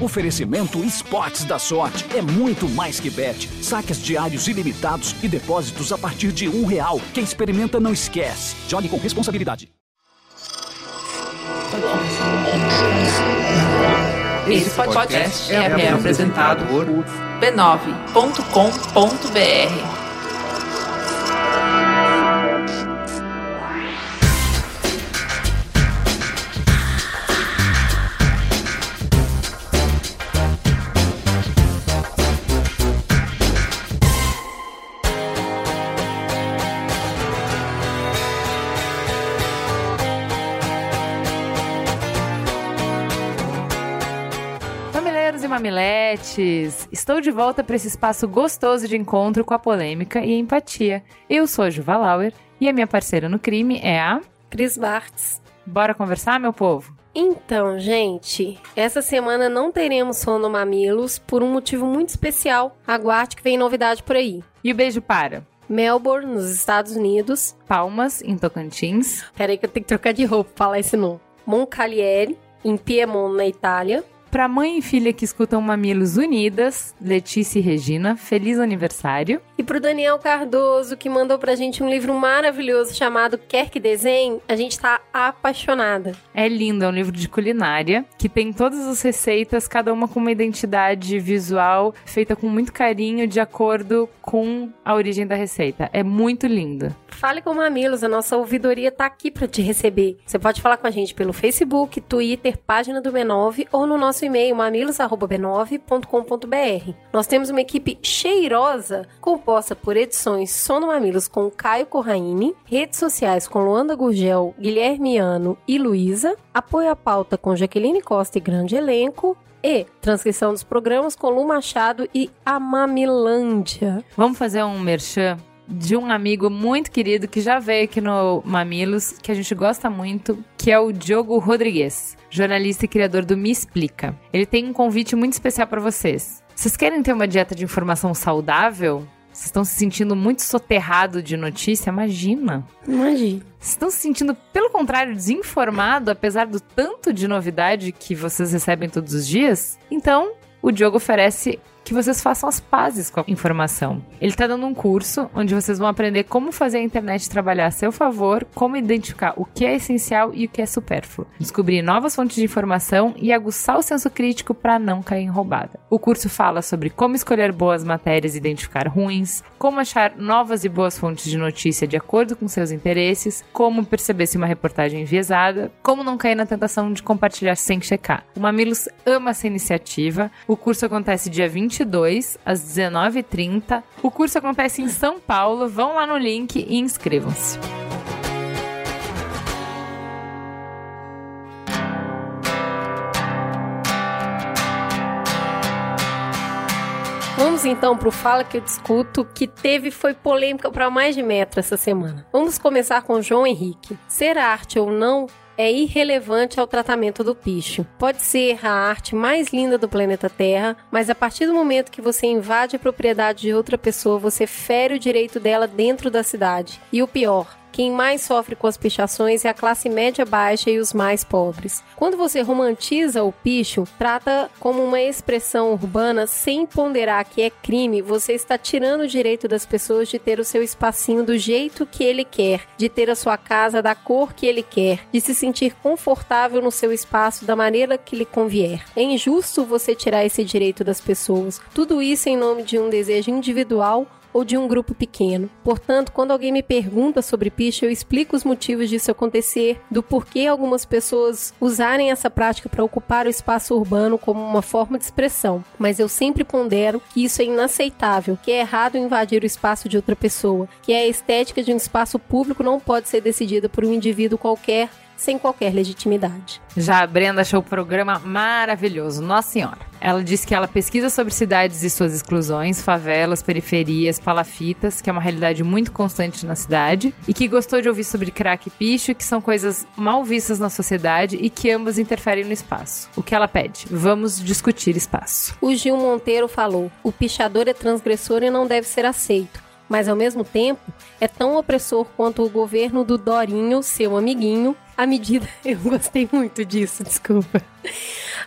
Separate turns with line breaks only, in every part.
Oferecimento Esportes da Sorte. É muito mais que bet. Saques diários ilimitados e depósitos a partir de um real. Quem experimenta não esquece. Jogue com responsabilidade.
Esse podcast é, é apresentado por b9.com.br.
mamiletes! Estou de volta para esse espaço gostoso de encontro com a polêmica e a empatia. Eu sou a Juva Lauer e a minha parceira no crime é a...
Cris Bartz.
Bora conversar, meu povo?
Então, gente, essa semana não teremos Sono Mamilos por um motivo muito especial. Aguarde que vem novidade por aí.
E o beijo para...
Melbourne, nos Estados Unidos.
Palmas, em Tocantins.
Peraí que eu tenho que trocar de roupa pra falar esse nome. Moncalieri, em Piemont, na Itália.
Para mãe e filha que escutam Mamilos Unidas, Letícia e Regina, feliz aniversário.
E pro Daniel Cardoso, que mandou pra gente um livro maravilhoso chamado Quer que Desenhe, a gente tá apaixonada.
É lindo, é um livro de culinária que tem todas as receitas, cada uma com uma identidade visual feita com muito carinho, de acordo com a origem da receita. É muito lindo.
Fale com Mamilos, a nossa ouvidoria tá aqui para te receber. Você pode falar com a gente pelo Facebook, Twitter, página do B9 ou no nosso e-mail mamilos@b9.com.br. Nós temos uma equipe cheirosa composta por edições Sono Mamilos com Caio Corraine, redes sociais com Luanda Gurgel, Guilherme Ano e Luísa, apoio à pauta com Jaqueline Costa e grande elenco, e transcrição dos programas com Lu Machado e a Mamilândia.
Vamos fazer um merchan de um amigo muito querido que já veio aqui no Mamilos, que a gente gosta muito, que é o Diogo Rodrigues, jornalista e criador do Me Explica. Ele tem um convite muito especial para vocês. Vocês querem ter uma dieta de informação saudável? Vocês estão se sentindo muito soterrado de notícia? Imagina.
Imagina.
Vocês estão se sentindo, pelo contrário, desinformado, apesar do tanto de novidade que vocês recebem todos os dias? Então, o Diogo oferece que vocês façam as pazes com a informação. Ele está dando um curso onde vocês vão aprender como fazer a internet trabalhar a seu favor, como identificar o que é essencial e o que é supérfluo, descobrir novas fontes de informação e aguçar o senso crítico para não cair em roubada. O curso fala sobre como escolher boas matérias e identificar ruins, como achar novas e boas fontes de notícia de acordo com seus interesses, como perceber se uma reportagem é enviesada, como não cair na tentação de compartilhar sem checar. O Mamilos ama essa iniciativa. O curso acontece dia 20 22, às 19h30. O curso acontece em São Paulo. Vão lá no link e inscrevam-se.
Vamos então pro Fala que eu discuto, que teve foi polêmica para mais de metro essa semana. Vamos começar com João Henrique. Ser arte ou não é irrelevante ao tratamento do picho. Pode ser a arte mais linda do planeta Terra, mas a partir do momento que você invade a propriedade de outra pessoa, você fere o direito dela dentro da cidade. E o pior, quem mais sofre com as pichações é a classe média baixa e os mais pobres. Quando você romantiza o picho, trata como uma expressão urbana sem ponderar que é crime, você está tirando o direito das pessoas de ter o seu espacinho do jeito que ele quer, de ter a sua casa da cor que ele quer, de se sentir confortável no seu espaço da maneira que lhe convier. É injusto você tirar esse direito das pessoas. Tudo isso em nome de um desejo individual ou de um grupo pequeno. Portanto, quando alguém me pergunta sobre picha, eu explico os motivos disso acontecer, do porquê algumas pessoas usarem essa prática para ocupar o espaço urbano como uma forma de expressão. Mas eu sempre pondero que isso é inaceitável, que é errado invadir o espaço de outra pessoa, que a estética de um espaço público não pode ser decidida por um indivíduo qualquer sem qualquer legitimidade.
Já a Brenda achou o programa maravilhoso, Nossa Senhora. Ela disse que ela pesquisa sobre cidades e suas exclusões, favelas, periferias, palafitas, que é uma realidade muito constante na cidade, e que gostou de ouvir sobre crack e picho, que são coisas mal vistas na sociedade e que ambas interferem no espaço. O que ela pede? Vamos discutir espaço.
O Gil Monteiro falou: o pichador é transgressor e não deve ser aceito. Mas ao mesmo tempo é tão opressor quanto o governo do Dorinho, seu amiguinho, à medida. Eu gostei muito disso, desculpa.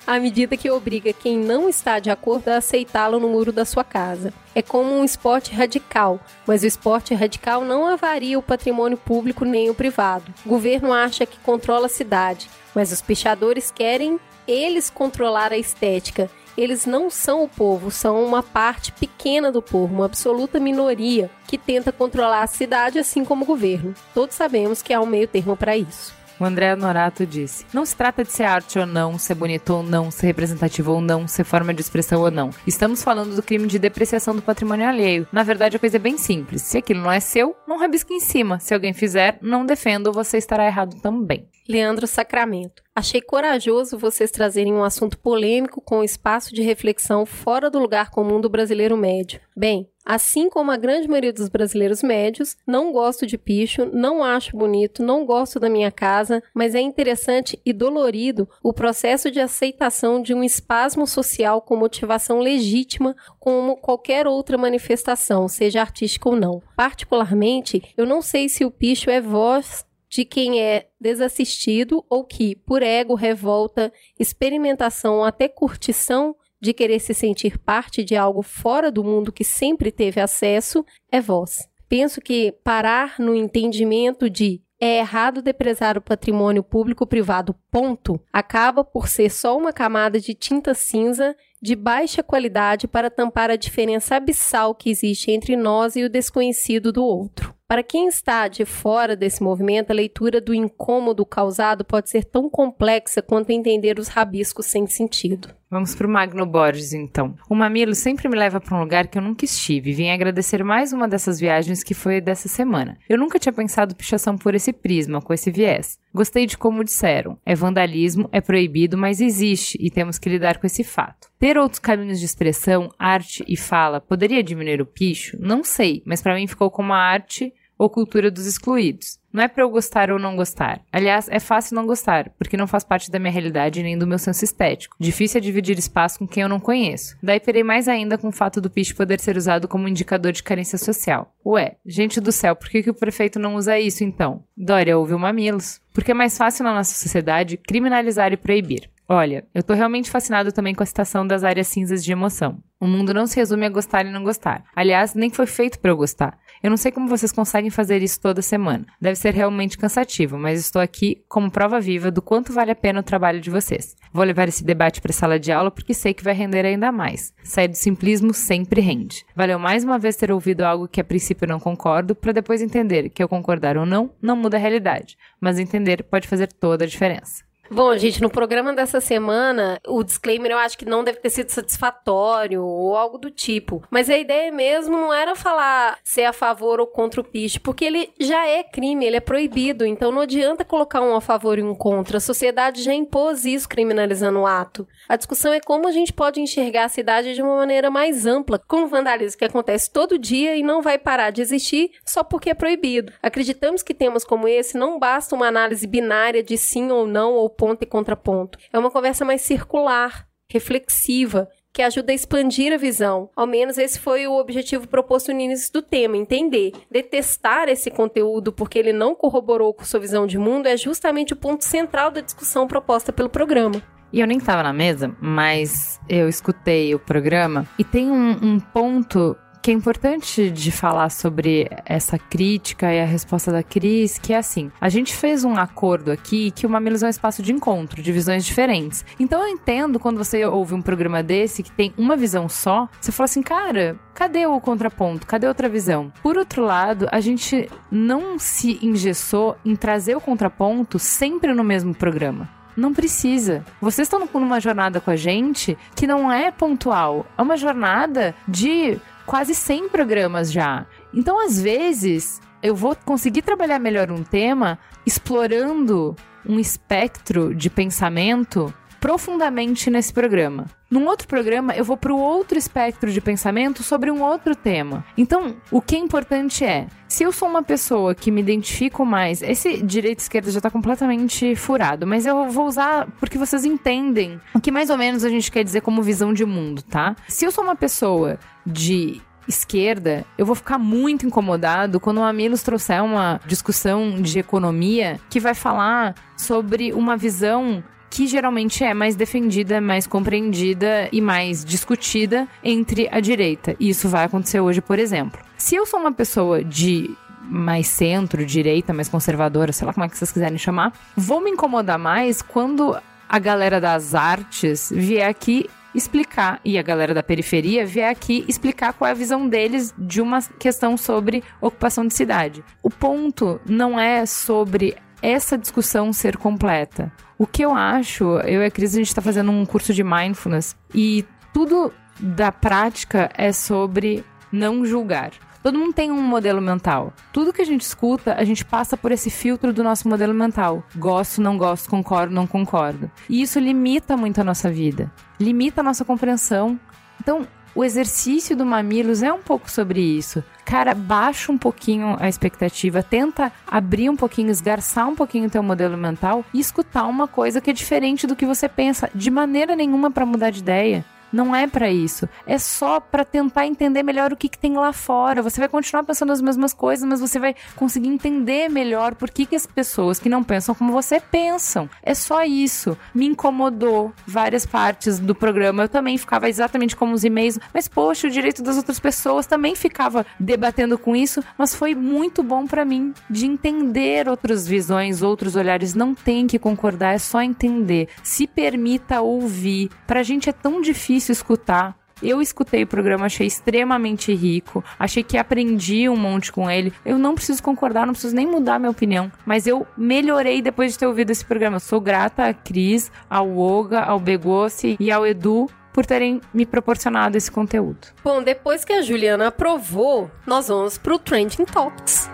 À medida que obriga quem não está de acordo a aceitá-lo no muro da sua casa. É como um esporte radical, mas o esporte radical não avaria o patrimônio público nem o privado. O governo acha que controla a cidade, mas os pichadores querem eles controlar a estética eles não são o povo, são uma parte pequena do povo, uma absoluta minoria que tenta controlar a cidade assim como o governo. Todos sabemos que há um meio termo para isso.
O André Norato disse: Não se trata de ser arte ou não, ser bonito ou não, ser representativo ou não, ser forma de expressão ou não. Estamos falando do crime de depreciação do patrimônio alheio. Na verdade, a coisa é bem simples. Se aquilo não é seu, não rabisque em cima. Se alguém fizer, não defenda você estará errado também.
Leandro Sacramento. Achei corajoso vocês trazerem um assunto polêmico com espaço de reflexão fora do lugar comum do brasileiro médio. Bem, assim como a grande maioria dos brasileiros médios, não gosto de picho, não acho bonito, não gosto da minha casa, mas é interessante e dolorido o processo de aceitação de um espasmo social com motivação legítima, como qualquer outra manifestação, seja artística ou não. Particularmente, eu não sei se o picho é voz de quem é desassistido ou que, por ego, revolta, experimentação ou até curtição de querer se sentir parte de algo fora do mundo que sempre teve acesso, é voz. Penso que parar no entendimento de é errado deprezar o patrimônio público-privado, ponto, acaba por ser só uma camada de tinta cinza de baixa qualidade para tampar a diferença abissal que existe entre nós e o desconhecido do outro. Para quem está de fora desse movimento, a leitura do incômodo causado pode ser tão complexa quanto entender os rabiscos sem sentido.
Vamos pro Magno Borges, então. O Mamilo sempre me leva para um lugar que eu nunca estive. Vim agradecer mais uma dessas viagens que foi dessa semana. Eu nunca tinha pensado pichação por esse prisma, com esse viés. Gostei de como disseram. É vandalismo, é proibido, mas existe e temos que lidar com esse fato. Ter outros caminhos de expressão, arte e fala poderia diminuir o picho? Não sei, mas para mim ficou como a arte ou cultura dos excluídos. Não é para eu gostar ou não gostar. Aliás, é fácil não gostar, porque não faz parte da minha realidade nem do meu senso estético. Difícil é dividir espaço com quem eu não conheço. Daí perei mais ainda com o fato do piche poder ser usado como indicador de carência social. Ué, gente do céu, por que, que o prefeito não usa isso então? Dória ouviu mamilos. Porque é mais fácil na nossa sociedade criminalizar e proibir. Olha, eu tô realmente fascinado também com a citação das áreas cinzas de emoção. O mundo não se resume a gostar e não gostar. Aliás, nem foi feito para eu gostar. Eu não sei como vocês conseguem fazer isso toda semana. Deve ser realmente cansativo, mas estou aqui como prova viva do quanto vale a pena o trabalho de vocês. Vou levar esse debate para a sala de aula porque sei que vai render ainda mais. Sair do simplismo sempre rende. Valeu mais uma vez ter ouvido algo que a princípio não concordo, para depois entender que eu concordar ou não não muda a realidade, mas entender pode fazer toda a diferença.
Bom, gente, no programa dessa semana, o disclaimer eu acho que não deve ter sido satisfatório ou algo do tipo. Mas a ideia mesmo não era falar ser a favor ou contra o piche, porque ele já é crime, ele é proibido. Então não adianta colocar um a favor e um contra. A sociedade já impôs isso criminalizando o ato. A discussão é como a gente pode enxergar a cidade de uma maneira mais ampla, com vandalismo que acontece todo dia e não vai parar de existir só porque é proibido. Acreditamos que temas como esse não basta uma análise binária de sim ou não ou ponto e contraponto. É uma conversa mais circular, reflexiva, que ajuda a expandir a visão. Ao menos esse foi o objetivo proposto no início do tema, entender. Detestar esse conteúdo porque ele não corroborou com sua visão de mundo é justamente o ponto central da discussão proposta pelo programa.
E eu nem estava na mesa, mas eu escutei o programa e tem um, um ponto que é importante de falar sobre essa crítica e a resposta da Cris, que é assim: a gente fez um acordo aqui que o Mamilos é um espaço de encontro, de visões diferentes. Então eu entendo quando você ouve um programa desse que tem uma visão só, você fala assim, cara, cadê o contraponto? Cadê outra visão? Por outro lado, a gente não se engessou em trazer o contraponto sempre no mesmo programa. Não precisa. Vocês estão numa jornada com a gente que não é pontual. É uma jornada de quase 100 programas já. Então, às vezes, eu vou conseguir trabalhar melhor um tema explorando um espectro de pensamento profundamente nesse programa. Num outro programa, eu vou para o outro espectro de pensamento sobre um outro tema. Então, o que é importante é, se eu sou uma pessoa que me identifico mais, esse direita esquerda já está completamente furado, mas eu vou usar porque vocês entendem o que mais ou menos a gente quer dizer como visão de mundo, tá? Se eu sou uma pessoa de esquerda, eu vou ficar muito incomodado quando o Amilos trouxer uma discussão de economia que vai falar sobre uma visão que geralmente é mais defendida, mais compreendida e mais discutida entre a direita. E isso vai acontecer hoje, por exemplo. Se eu sou uma pessoa de mais centro, direita, mais conservadora, sei lá como é que vocês quiserem chamar, vou me incomodar mais quando a galera das artes vier aqui explicar, e a galera da periferia vier aqui explicar qual é a visão deles de uma questão sobre ocupação de cidade. O ponto não é sobre essa discussão ser completa. O que eu acho, eu e a Cris, a gente está fazendo um curso de mindfulness e tudo da prática é sobre não julgar. Todo mundo tem um modelo mental. Tudo que a gente escuta, a gente passa por esse filtro do nosso modelo mental. Gosto, não gosto, concordo, não concordo. E isso limita muito a nossa vida, limita a nossa compreensão. Então, o exercício do Mamilos é um pouco sobre isso. Cara, baixa um pouquinho a expectativa, tenta abrir um pouquinho, esgarçar um pouquinho o teu modelo mental e escutar uma coisa que é diferente do que você pensa, de maneira nenhuma para mudar de ideia. Não é para isso. É só para tentar entender melhor o que, que, tem lá fora. Você vai continuar pensando as mesmas coisas, mas você vai conseguir entender melhor por que, que as pessoas que não pensam como você pensam. É só isso. Me incomodou várias partes do programa. Eu também ficava exatamente como os e-mails, mas poxa, o direito das outras pessoas também ficava debatendo com isso, mas foi muito bom para mim de entender outras visões, outros olhares. Não tem que concordar, é só entender. Se permita ouvir. Pra gente é tão difícil difícil escutar. Eu escutei o programa, achei extremamente rico, achei que aprendi um monte com ele. Eu não preciso concordar, não preciso nem mudar minha opinião, mas eu melhorei depois de ter ouvido esse programa. Sou grata à Cris, ao Olga, ao Begossi e ao Edu por terem me proporcionado esse conteúdo.
Bom, depois que a Juliana aprovou, nós vamos pro Trending Topics.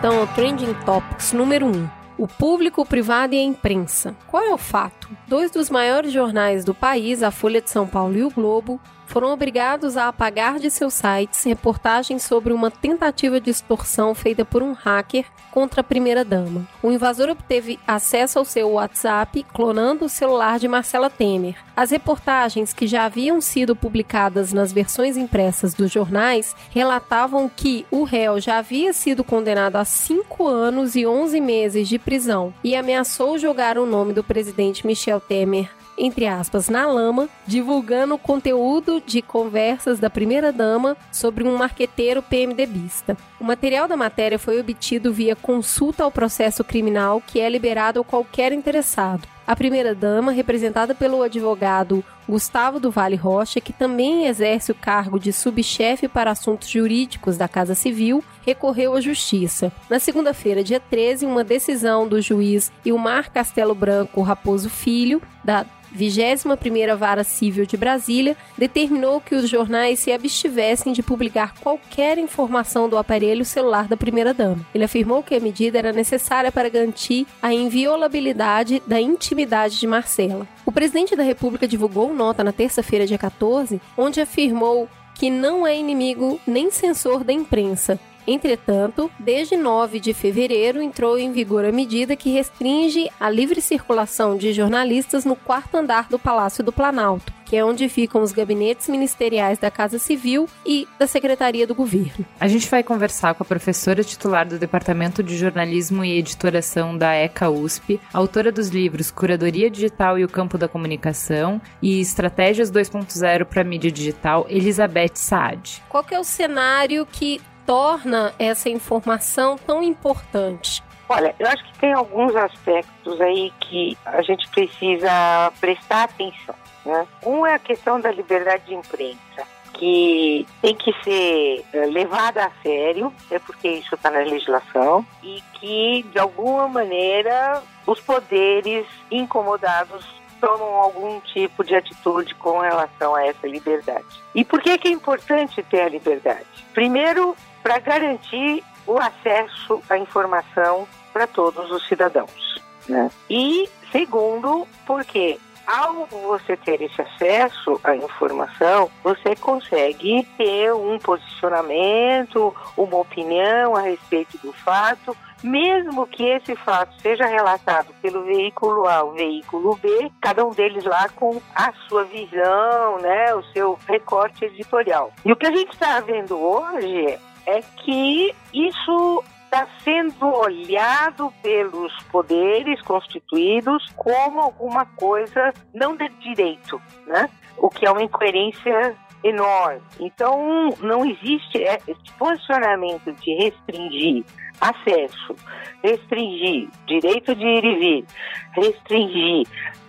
Então ao Trending Topics número 1. O público, o privado e a imprensa. Qual é o fato? Dois dos maiores jornais do país, a Folha de São Paulo e o Globo, foram obrigados a apagar de seus sites reportagens sobre uma tentativa de extorsão feita por um hacker contra a primeira-dama. O invasor obteve acesso ao seu WhatsApp, clonando o celular de Marcela Temer. As reportagens, que já haviam sido publicadas nas versões impressas dos jornais, relatavam que o réu já havia sido condenado a cinco anos e 11 meses de prisão e ameaçou jogar o nome do presidente Michel Temer entre aspas, na lama, divulgando o conteúdo de conversas da primeira-dama sobre um marqueteiro PMDBista. O material da matéria foi obtido via consulta ao processo criminal que é liberado a qualquer interessado. A primeira-dama, representada pelo advogado Gustavo do Vale Rocha, que também exerce o cargo de subchefe para assuntos jurídicos da Casa Civil, recorreu à Justiça. Na segunda-feira, dia 13, uma decisão do juiz Ilmar Castelo Branco Raposo Filho, da 21ª Vara Civil de Brasília, determinou que os jornais se abstivessem de publicar qualquer informação do aparelho celular da primeira-dama. Ele afirmou que a medida era necessária para garantir a inviolabilidade da intimidade de Marcela. O presidente da República divulgou nota na terça-feira, dia 14, onde afirmou que não é inimigo nem censor da imprensa, Entretanto, desde 9 de fevereiro entrou em vigor a medida que restringe a livre circulação de jornalistas no quarto andar do Palácio do Planalto, que é onde ficam os gabinetes ministeriais da Casa Civil e da Secretaria do Governo.
A gente vai conversar com a professora titular do Departamento de Jornalismo e Editoração da ECA USP, autora dos livros Curadoria Digital e o Campo da Comunicação e Estratégias 2.0 para a Mídia Digital, Elizabeth Saad.
Qual é o cenário que torna essa informação tão importante?
Olha, eu acho que tem alguns aspectos aí que a gente precisa prestar atenção. Né? Um é a questão da liberdade de imprensa, que tem que ser eh, levada a sério, é porque isso está na legislação, e que, de alguma maneira, os poderes incomodados tomam algum tipo de atitude com relação a essa liberdade. E por que, que é importante ter a liberdade? Primeiro, para garantir o acesso à informação para todos os cidadãos. Né? E segundo, porque ao você ter esse acesso à informação, você consegue ter um posicionamento, uma opinião a respeito do fato, mesmo que esse fato seja relatado pelo veículo A ou veículo B, cada um deles lá com a sua visão, né, o seu recorte editorial. E o que a gente está vendo hoje é que isso está sendo olhado pelos poderes constituídos como alguma coisa não de direito, né? O que é uma incoerência enorme. Então, não existe esse posicionamento de restringir acesso, restringir direito de ir e vir, restringir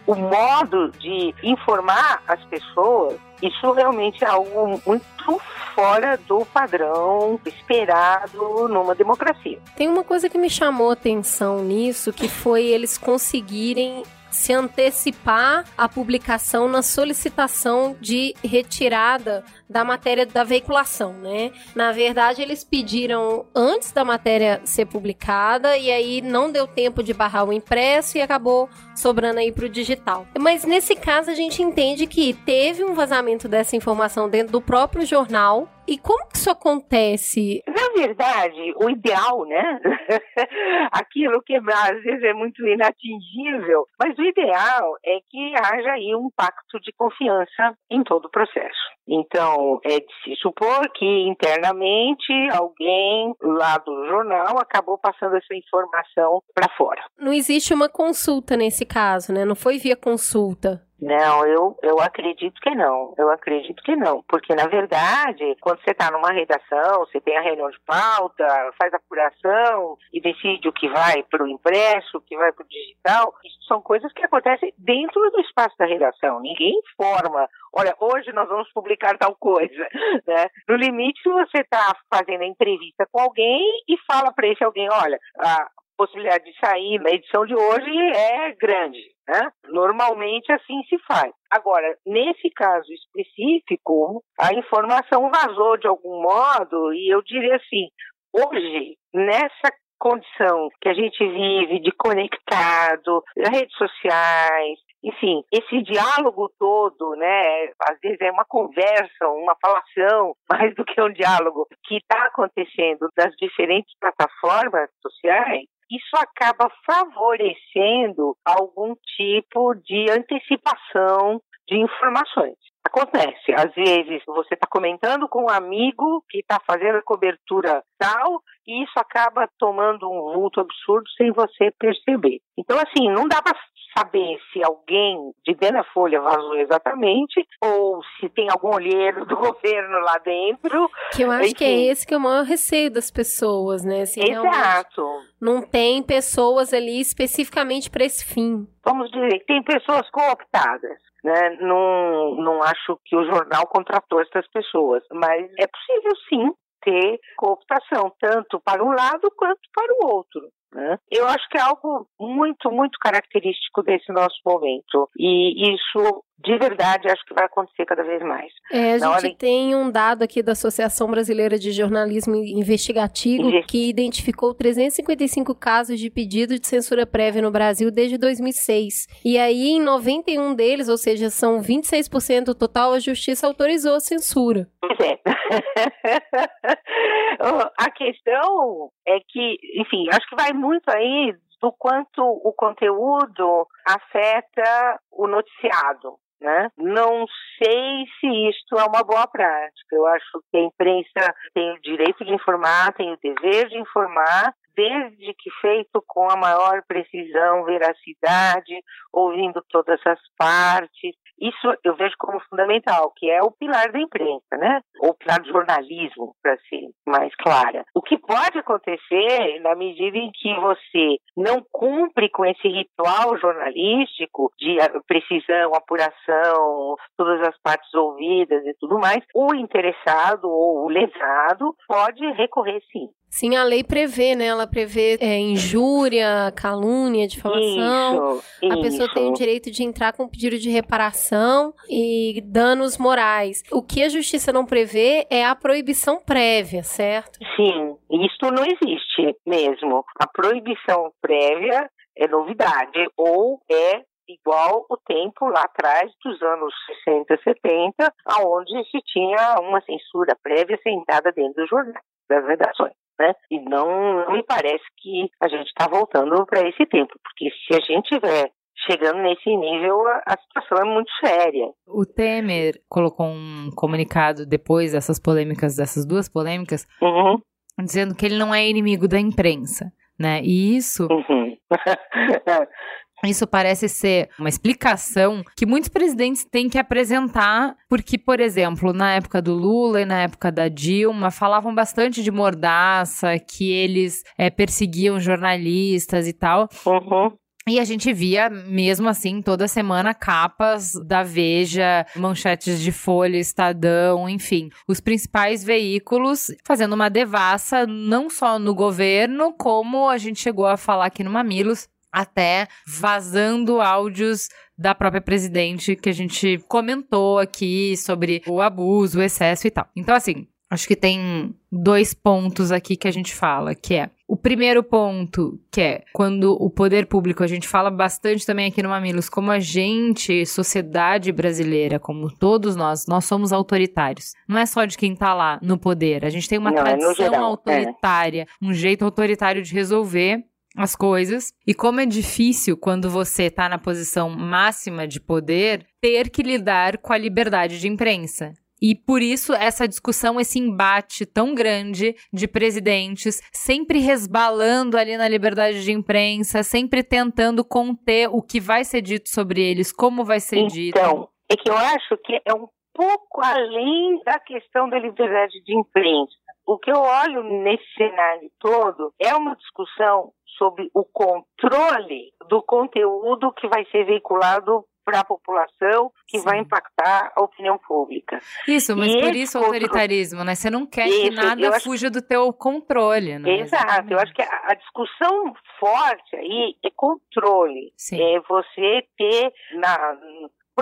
o modo de informar as pessoas, isso realmente é algo muito fora do padrão esperado numa democracia.
Tem uma coisa que me chamou atenção nisso, que foi eles conseguirem se antecipar a publicação na solicitação de retirada da matéria da veiculação, né? Na verdade, eles pediram antes da matéria ser publicada e aí não deu tempo de barrar o impresso e acabou sobrando aí para o digital. Mas nesse caso a gente entende que teve um vazamento dessa informação dentro do próprio jornal. E como que isso acontece?
Na verdade, o ideal, né? Aquilo que às vezes é muito inatingível, mas o ideal é que haja aí um pacto de confiança em todo o processo. Então, é de se supor que internamente alguém lá do jornal acabou passando essa informação para fora.
Não existe uma consulta nesse caso, né? Não foi via consulta.
Não, eu, eu acredito que não. Eu acredito que não. Porque, na verdade, quando você está numa redação, você tem a reunião de pauta, faz a apuração e decide o que vai para o impresso, o que vai para o digital. Isso são coisas que acontecem dentro do espaço da redação. Ninguém informa, olha, hoje nós vamos publicar tal coisa. Né? No limite, você está fazendo a entrevista com alguém e fala para esse alguém, olha, a possibilidade de sair na edição de hoje é grande. Né? Normalmente assim se faz. Agora, nesse caso específico, a informação vazou de algum modo, e eu diria assim: hoje, nessa condição que a gente vive de conectado, redes sociais, enfim, esse diálogo todo, né, às vezes é uma conversa, uma falação, mais do que um diálogo, que está acontecendo nas diferentes plataformas sociais, isso acaba favorecendo algum tipo de antecipação de informações. Acontece, às vezes você está comentando com um amigo que está fazendo a cobertura tal e isso acaba tomando um vulto absurdo sem você perceber. Então, assim, não dá para saber se alguém de dentro da folha vazou exatamente ou se tem algum olheiro do governo lá dentro.
Que eu acho Enfim. que é esse que é o maior receio das pessoas, né?
Se Exato.
Não tem pessoas ali especificamente para esse fim.
Vamos dizer que tem pessoas cooptadas. Né? Não, não acho que o jornal contratou essas pessoas, mas é possível sim ter cooptação, tanto para um lado quanto para o outro. Né? Eu acho que é algo muito, muito característico desse nosso momento. E isso, de verdade, acho que vai acontecer cada vez mais.
É, a Na gente hora... tem um dado aqui da Associação Brasileira de Jornalismo Investigativo Investi... que identificou 355 casos de pedido de censura prévia no Brasil desde 2006. E aí, em 91 deles, ou seja, são 26% do total, a Justiça autorizou a censura.
Pois é. a questão é que, enfim, acho que vai muito aí do quanto o conteúdo afeta o noticiado. Né? Não sei se isto é uma boa prática. Eu acho que a imprensa tem o direito de informar, tem o dever de informar, desde que feito com a maior precisão, veracidade, ouvindo todas as partes. Isso eu vejo como fundamental, que é o pilar da imprensa, né? Ou o pilar do jornalismo, para ser mais clara. O que pode acontecer na medida em que você não cumpre com esse ritual jornalístico de precisão, apuração, todas as partes ouvidas e tudo mais, o interessado ou o lesado pode recorrer sim
Sim, a lei prevê, né? Ela prevê é, injúria, calúnia, difamação.
Isso, a
isso. pessoa tem o direito de entrar com pedido de reparação e danos morais. O que a justiça não prevê é a proibição prévia, certo?
Sim, isso não existe mesmo. A proibição prévia é novidade ou é igual o tempo lá atrás dos anos 60, 70, aonde se tinha uma censura prévia sentada dentro dos jornais, das redações. Né? E não, não me parece que a gente está voltando para esse tempo, porque se a gente tiver chegando nesse nível, a, situação é muito séria.
O Temer colocou um comunicado depois dessas polêmicas, dessas duas polêmicas,
uhum.
dizendo que ele não é inimigo da imprensa, né? E isso
uhum.
Isso parece ser uma explicação que muitos presidentes têm que apresentar, porque, por exemplo, na época do Lula e na época da Dilma, falavam bastante de mordaça, que eles é, perseguiam jornalistas e tal.
Uhum.
E a gente via, mesmo assim, toda semana capas da Veja, manchetes de Folha, Estadão, enfim, os principais veículos fazendo uma devassa, não só no governo, como a gente chegou a falar aqui no Mamilos, até vazando áudios da própria presidente que a gente comentou aqui sobre o abuso, o excesso e tal. Então, assim, acho que tem dois pontos aqui que a gente fala, que é o primeiro ponto, que é quando o poder público, a gente fala bastante também aqui no Mamilos, como a gente, sociedade brasileira, como todos nós, nós somos autoritários. Não é só de quem tá lá no poder. A gente tem uma
Não, é
tradição
geral,
autoritária, é. um jeito autoritário de resolver as coisas. E como é difícil quando você está na posição máxima de poder ter que lidar com a liberdade de imprensa. E por isso essa discussão, esse embate tão grande de presidentes, sempre resbalando ali na liberdade de imprensa, sempre tentando conter o que vai ser dito sobre eles, como vai ser
então,
dito.
Então, é que eu acho que é um pouco além da questão da liberdade de imprensa. O que eu olho nesse cenário todo é uma discussão sobre o controle do conteúdo que vai ser veiculado para a população, que Sim. vai impactar a opinião pública.
Isso, mas e por isso o autoritarismo, né? Você não quer isso, que nada acho... fuja do teu controle, né?
Exato. Exatamente. Eu acho que a, a, discussão forte aí é controle.
Sim.
É você ter na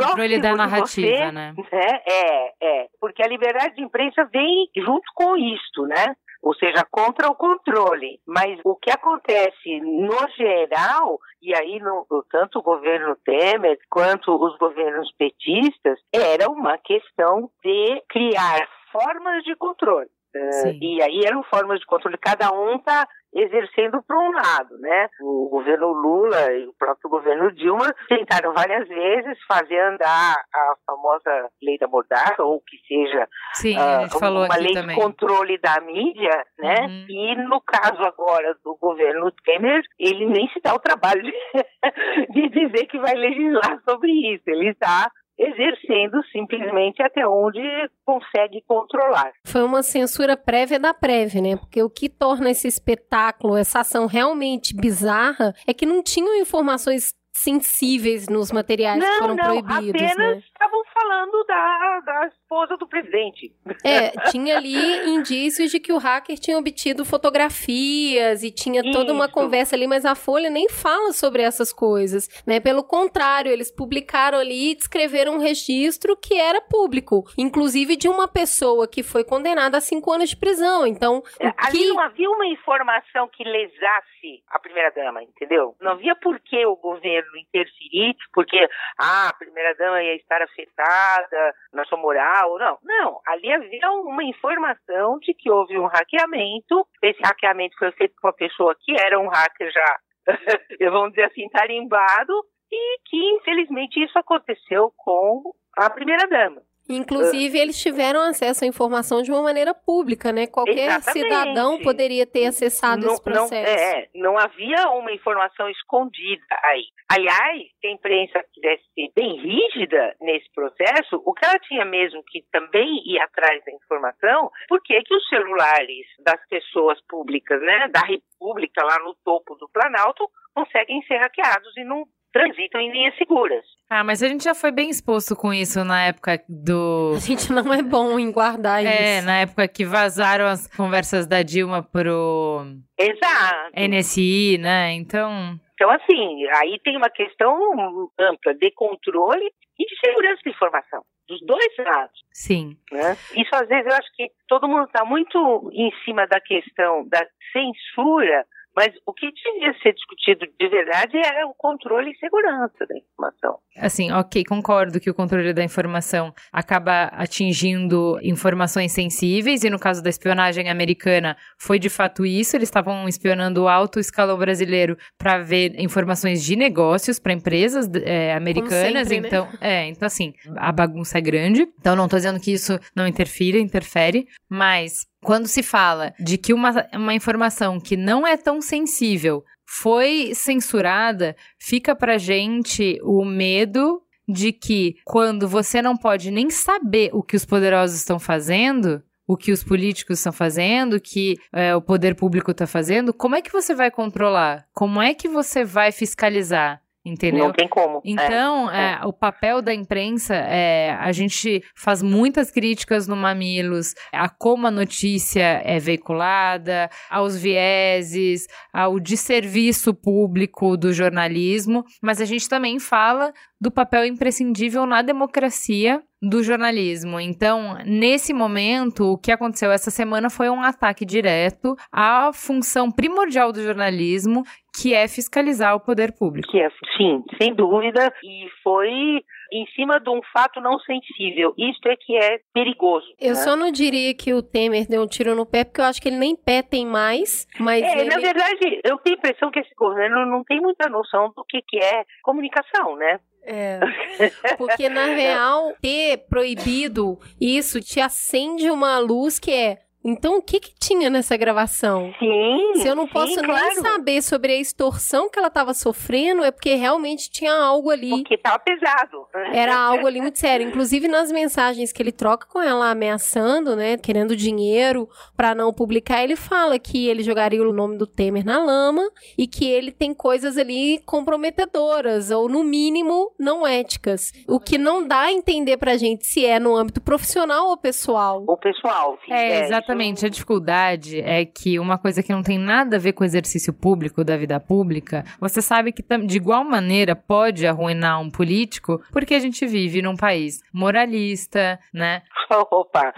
controle da narrativa,
você,
né?
né? É, é. Porque a liberdade de imprensa vem junto com isto, né? ou seja, contra o controle. Mas o que acontece no geral, e aí no, tanto o governo Temer quanto os governos petistas, era uma questão de criar formas de controle. Uh, e aí eram formas de controle, cada um está exercendo para um lado, né? O governo Lula e o próprio governo Dilma tentaram várias vezes fazer andar a famosa lei da mordaça, ou que seja
Sim, uh,
uma lei
também.
de controle da mídia, né? Uhum. E no caso agora do governo Temer, ele nem se dá o trabalho de, de dizer que vai legislar sobre isso. Ele está exercendo simplesmente até onde consegue controlar.
Foi uma censura prévia da prévia, né? Porque o que torna esse espetáculo, essa ação realmente bizarra, é que não tinham informações sensíveis nos materiais
não,
que foram
não,
proibidos.
Apenas
né?
estavam falando da, da esposa do presidente.
É, tinha ali indícios de que o hacker tinha obtido fotografias e tinha toda Isso. uma conversa ali, mas a Folha nem fala sobre essas coisas, né? Pelo contrário, eles publicaram ali e descreveram um registro que era público, inclusive de uma pessoa que foi condenada a cinco anos de prisão. Então,
é, ali
que...
não havia uma informação que lesasse a primeira dama, entendeu? Não havia por que o governo interferir, porque ah, a primeira dama ia estar afetada na sua moral, não. Não, ali havia uma informação de que houve um hackeamento. Esse hackeamento foi feito por uma pessoa que era um hacker já, vamos dizer assim, tarimbado, e que infelizmente isso aconteceu com a primeira dama.
Inclusive, uh, eles tiveram acesso à informação de uma maneira pública, né? Qualquer
exatamente.
cidadão poderia ter acessado
não,
esse processo.
Não, é, não havia uma informação escondida aí. Aliás, se a imprensa quisesse ser bem rígida nesse processo, o que ela tinha mesmo que também ir atrás da informação, por que que os celulares das pessoas públicas, né, da República lá no topo do Planalto, conseguem ser hackeados e não transitam em linhas seguras.
Ah, mas a gente já foi bem exposto com isso na época do.
A gente não é bom em guardar
é,
isso.
É, na época que vazaram as conversas da Dilma pro.
Exato.
NSI, né? Então.
Então, assim, aí tem uma questão ampla de controle e de segurança de informação, dos dois lados.
Sim.
Né? Isso, às vezes, eu acho que todo mundo está muito em cima da questão da censura Mas o que devia ser discutido de verdade é o controle e segurança da informação.
Assim, ok, concordo que o controle da informação acaba atingindo informações sensíveis, e no caso da espionagem americana, foi de fato isso. Eles estavam espionando o alto escalão brasileiro para ver informações de negócios para empresas é, americanas.
sempre, né?
então, é, então, assim, a bagunça é grande. Então, não tô dizendo que isso não interfira, interfere, mas quando se fala de que uma, uma informação que não é tão sensível foi censurada, fica pra gente o medo de que quando você não pode nem saber o que os poderosos estão fazendo, o que os políticos estão fazendo, o que é, o poder público está fazendo, como é que você vai controlar? Como é que você vai fiscalizar? Entendeu?
Não tem como.
Então,
É,
é, o papel da imprensa é. A gente faz muitas críticas no Mamilos a como a notícia é veiculada, aos vieses, ao desserviço público do jornalismo, mas a gente também fala do papel imprescindível na democracia do jornalismo. Então, nesse momento, o que aconteceu essa semana foi um ataque direto à função primordial do jornalismo, que é fiscalizar o poder público.
Que é, sim, sem dúvida, e foi em cima de um fato não sensível. Isto é que é perigoso.
Eu
né?
só não diria que o Temer deu um tiro no pé, porque eu acho que ele nem pé tem mais, mas
É,
ele...
na verdade, eu tenho a impressão que esse governo não tem muita noção do que, que é comunicação, né?
É, porque na real, ter proibido isso te acende uma luz que é. Então, o que que tinha nessa gravação?
Sim.
Se eu não
sim,
posso nem
claro,
saber sobre a extorsão que ela estava sofrendo, é porque realmente tinha algo ali.
Porque tava pesado.
Era algo ali muito sério. Inclusive nas mensagens que ele troca com ela ameaçando, né, querendo dinheiro pra não publicar, ele fala que ele jogaria o nome do Temer na lama e que ele tem coisas ali comprometedoras ou no mínimo não éticas. O que não dá a entender pra gente se é no âmbito profissional ou pessoal.
O pessoal. sim,
É,
isso-
exatamente. A dificuldade é que uma coisa que não tem nada a ver com o exercício público da vida pública, você sabe que de igual maneira pode arruinar um político, porque a gente vive num país moralista, né?
Opa.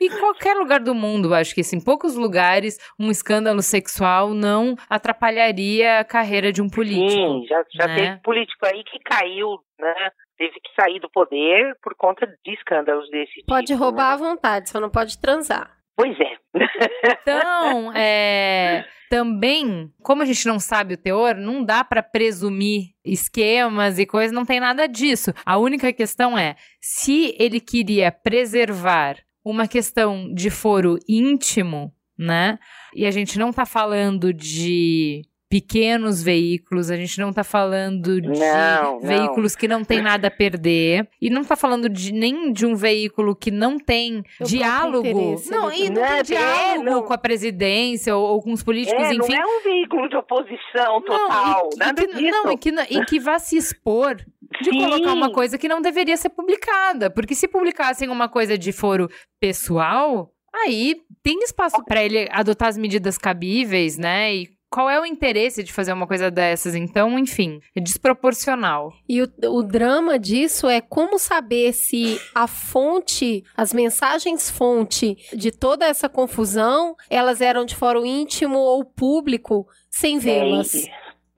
Em qualquer lugar do mundo, acho que assim, em poucos lugares, um escândalo sexual não atrapalharia a carreira de um político.
Sim, já, já
né?
teve político aí que caiu, né? Teve que sair do poder por conta de escândalos desse
Pode
tipo.
roubar à vontade, só não pode transar.
Pois é.
Então, é, também, como a gente não sabe o teor, não dá pra presumir esquemas e coisas, não tem nada disso. A única questão é, se ele queria preservar uma questão de foro íntimo, né? E a gente não tá falando de pequenos veículos, a gente não tá falando de
Não, não.
veículos que não tem nada a perder, e não tá falando de, nem de um veículo que não tem
O
diálogo. Não, e não
também.
tem
É,
diálogo
não.
com a presidência ou, ou com os políticos,
É,
enfim.
não é um veículo de oposição total,
Não, e, e
nada
que,
disso.
não, e que, e que vá se expor de
Sim.
colocar uma coisa que não deveria ser publicada. Porque se publicassem uma coisa de foro pessoal, aí tem espaço para ele adotar as medidas cabíveis, né? E qual é o interesse de fazer uma coisa dessas? Então, enfim, é desproporcional.
E o, o drama disso é como saber se a fonte, as mensagens fonte de toda essa confusão, elas eram de fórum íntimo ou público, sem vê-las.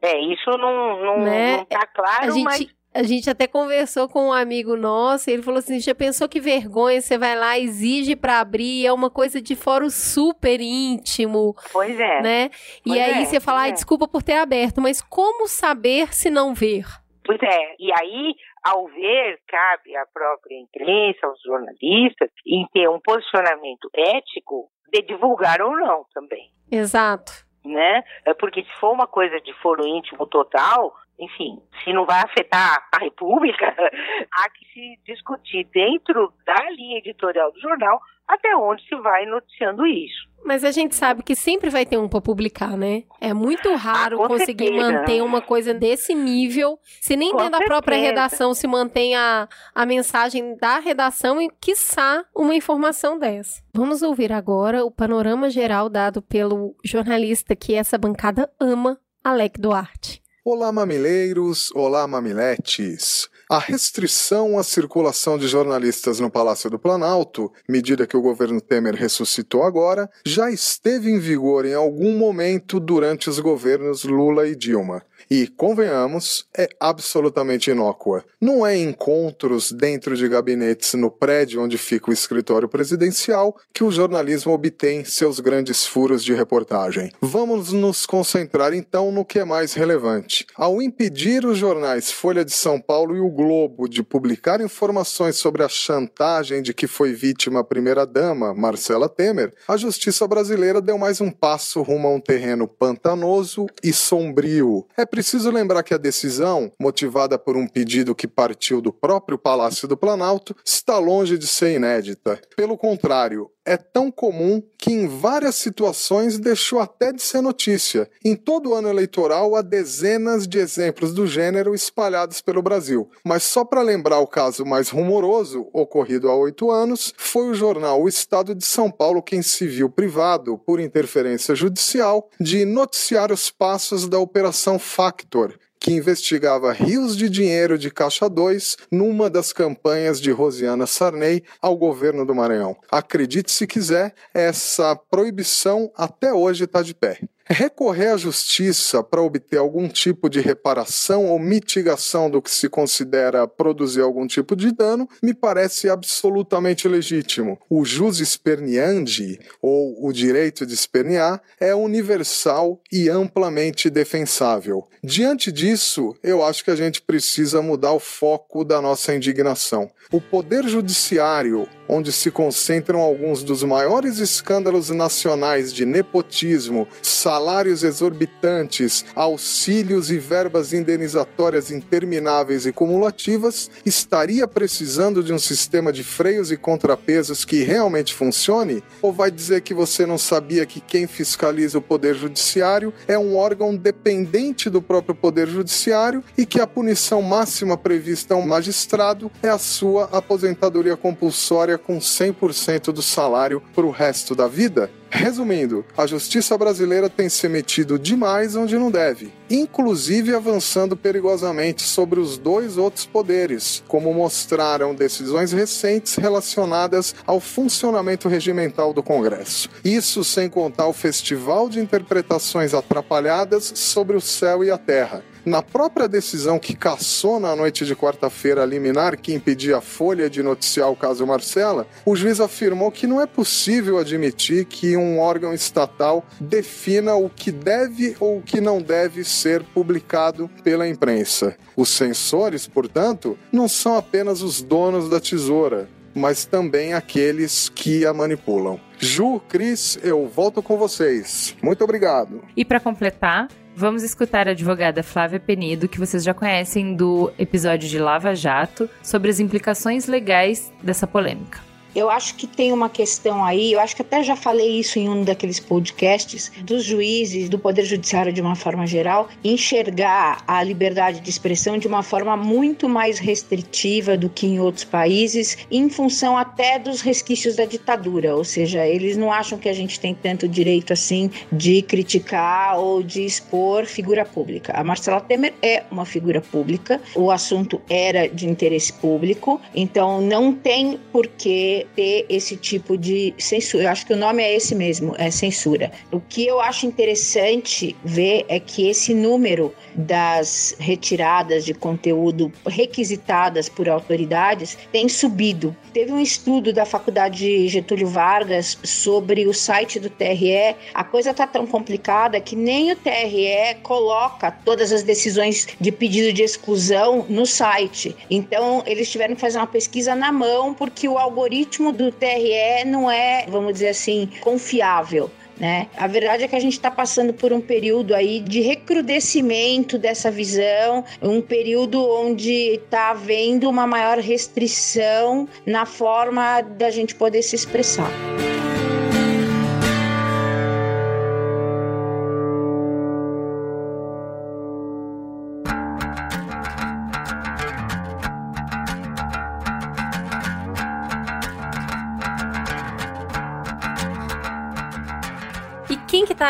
É, isso não, não,
Né?
não tá claro,
A gente,
mas
a gente até conversou com um amigo nosso, e ele falou assim: já pensou que vergonha? Você vai lá, exige pra abrir, é uma coisa de fórum super íntimo,
pois é.
né? E
Pois
aí
é,
você fala,
é.
desculpa por ter aberto, mas como saber se não ver?
Pois é, e aí, ao ver, cabe à própria imprensa, aos jornalistas, em ter um posicionamento ético de divulgar ou não também,
Exato.
né? É Porque se for uma coisa de foro íntimo total, enfim, se não vai afetar a República, há que se discutir dentro da linha editorial do jornal até onde se vai noticiando isso.
Mas a gente sabe que sempre vai ter um pra publicar, né? É muito raro
Ah,
conseguir
certeza.
manter uma coisa desse nível, se nem
Com
dentro da própria
certeza.
redação se mantém a, a mensagem da redação e, quiçá, uma informação dessa. Vamos ouvir agora o panorama geral dado pelo jornalista que essa bancada ama, Alec Duarte.
Olá, mamileiros! Olá, mamiletes! A restrição à circulação de jornalistas no Palácio do Planalto, medida que o governo Temer ressuscitou agora, já esteve em vigor em algum momento durante os governos Lula e Dilma. E, convenhamos, é absolutamente inócua. Não é encontros dentro de gabinetes no prédio onde fica o escritório presidencial que o jornalismo obtém seus grandes furos de reportagem. Vamos nos concentrar então no que é mais relevante. Ao impedir os jornais Folha de São Paulo e o Globo de publicar informações sobre a chantagem de que foi vítima a primeira-dama, Marcela Temer, a justiça brasileira deu mais um passo rumo a um terreno pantanoso e sombrio. É preciso lembrar que a decisão, motivada por um pedido que partiu do próprio Palácio do Planalto, está longe de ser inédita. Pelo contrário, é tão comum que em várias situações deixou até de ser notícia. Em todo ano eleitoral há dezenas de exemplos do gênero espalhados pelo Brasil. Mas só para lembrar o caso mais rumoroso, ocorrido há oito anos, foi o jornal O Estado de São Paulo quem se viu privado, por interferência judicial, de noticiar os passos da Operação Factor, que investigava rios de dinheiro de Caixa 2 numa das campanhas de Rosiana Sarney ao governo do Maranhão. Acredite se quiser, essa proibição até hoje está de pé. Recorrer à justiça para obter algum tipo de reparação ou mitigação do que se considera produzir algum tipo de dano me parece absolutamente legítimo. O jus esperneandi, ou o direito de espernear, é universal e amplamente defensável. Diante disso, eu acho que a gente precisa mudar o foco da nossa indignação. O poder judiciário, onde se concentram alguns dos maiores escândalos nacionais de nepotismo, salários exorbitantes, auxílios e verbas indenizatórias intermináveis e cumulativas, estaria precisando de um sistema de freios e contrapesos que realmente funcione? Ou vai dizer que você não sabia que quem fiscaliza o Poder Judiciário é um órgão dependente do próprio Poder Judiciário e que a punição máxima prevista a um magistrado é a sua aposentadoria compulsória com 100% do salário para o resto da vida? Resumindo, a justiça brasileira tem se metido demais onde não deve, inclusive avançando perigosamente sobre os dois outros poderes, como mostraram decisões recentes relacionadas ao funcionamento regimental do Congresso. Isso sem contar o festival de interpretações atrapalhadas sobre o céu e a terra, na própria decisão que caçou na noite de quarta-feira a liminar que impedia a Folha de noticiar o caso Marcela, o juiz afirmou que não é possível admitir que um órgão estatal defina o que deve ou o que não deve ser publicado pela imprensa. Os censores, portanto, não são apenas os donos da tesoura, mas também aqueles que a manipulam. Ju, Cris, eu volto com vocês. Muito obrigado.
E para completar, Vamos escutar a advogada Flávia Penido, que vocês já conhecem do episódio de Lava Jato, sobre as implicações legais dessa polêmica.
Eu acho que tem uma questão aí, eu acho que até já falei isso em um daqueles podcasts, dos juízes, do Poder Judiciário de uma forma geral, enxergar a liberdade de expressão de uma forma muito mais restritiva do que em outros países, em função até dos resquícios da ditadura. Ou seja, eles não acham que a gente tem tanto direito assim de criticar ou de expor figura pública. A Marcela Temer é uma figura pública, o assunto era de interesse público, então não tem por que ter esse tipo de censura. Eu acho que o nome é esse mesmo, é censura. O que eu acho interessante ver é que esse número das retiradas de conteúdo requisitadas por autoridades tem subido. Teve um estudo da Faculdade Getúlio Vargas sobre o site do TRE. A coisa está tão complicada que nem o TRE coloca todas as decisões de pedido de exclusão no site. Então, eles tiveram que fazer uma pesquisa na mão porque o algoritmo do TRE não é, vamos dizer assim, confiável. Né? A verdade é que a gente está passando por um período aí de recrudescimento dessa visão, um período onde está havendo uma maior restrição na forma da gente poder se expressar.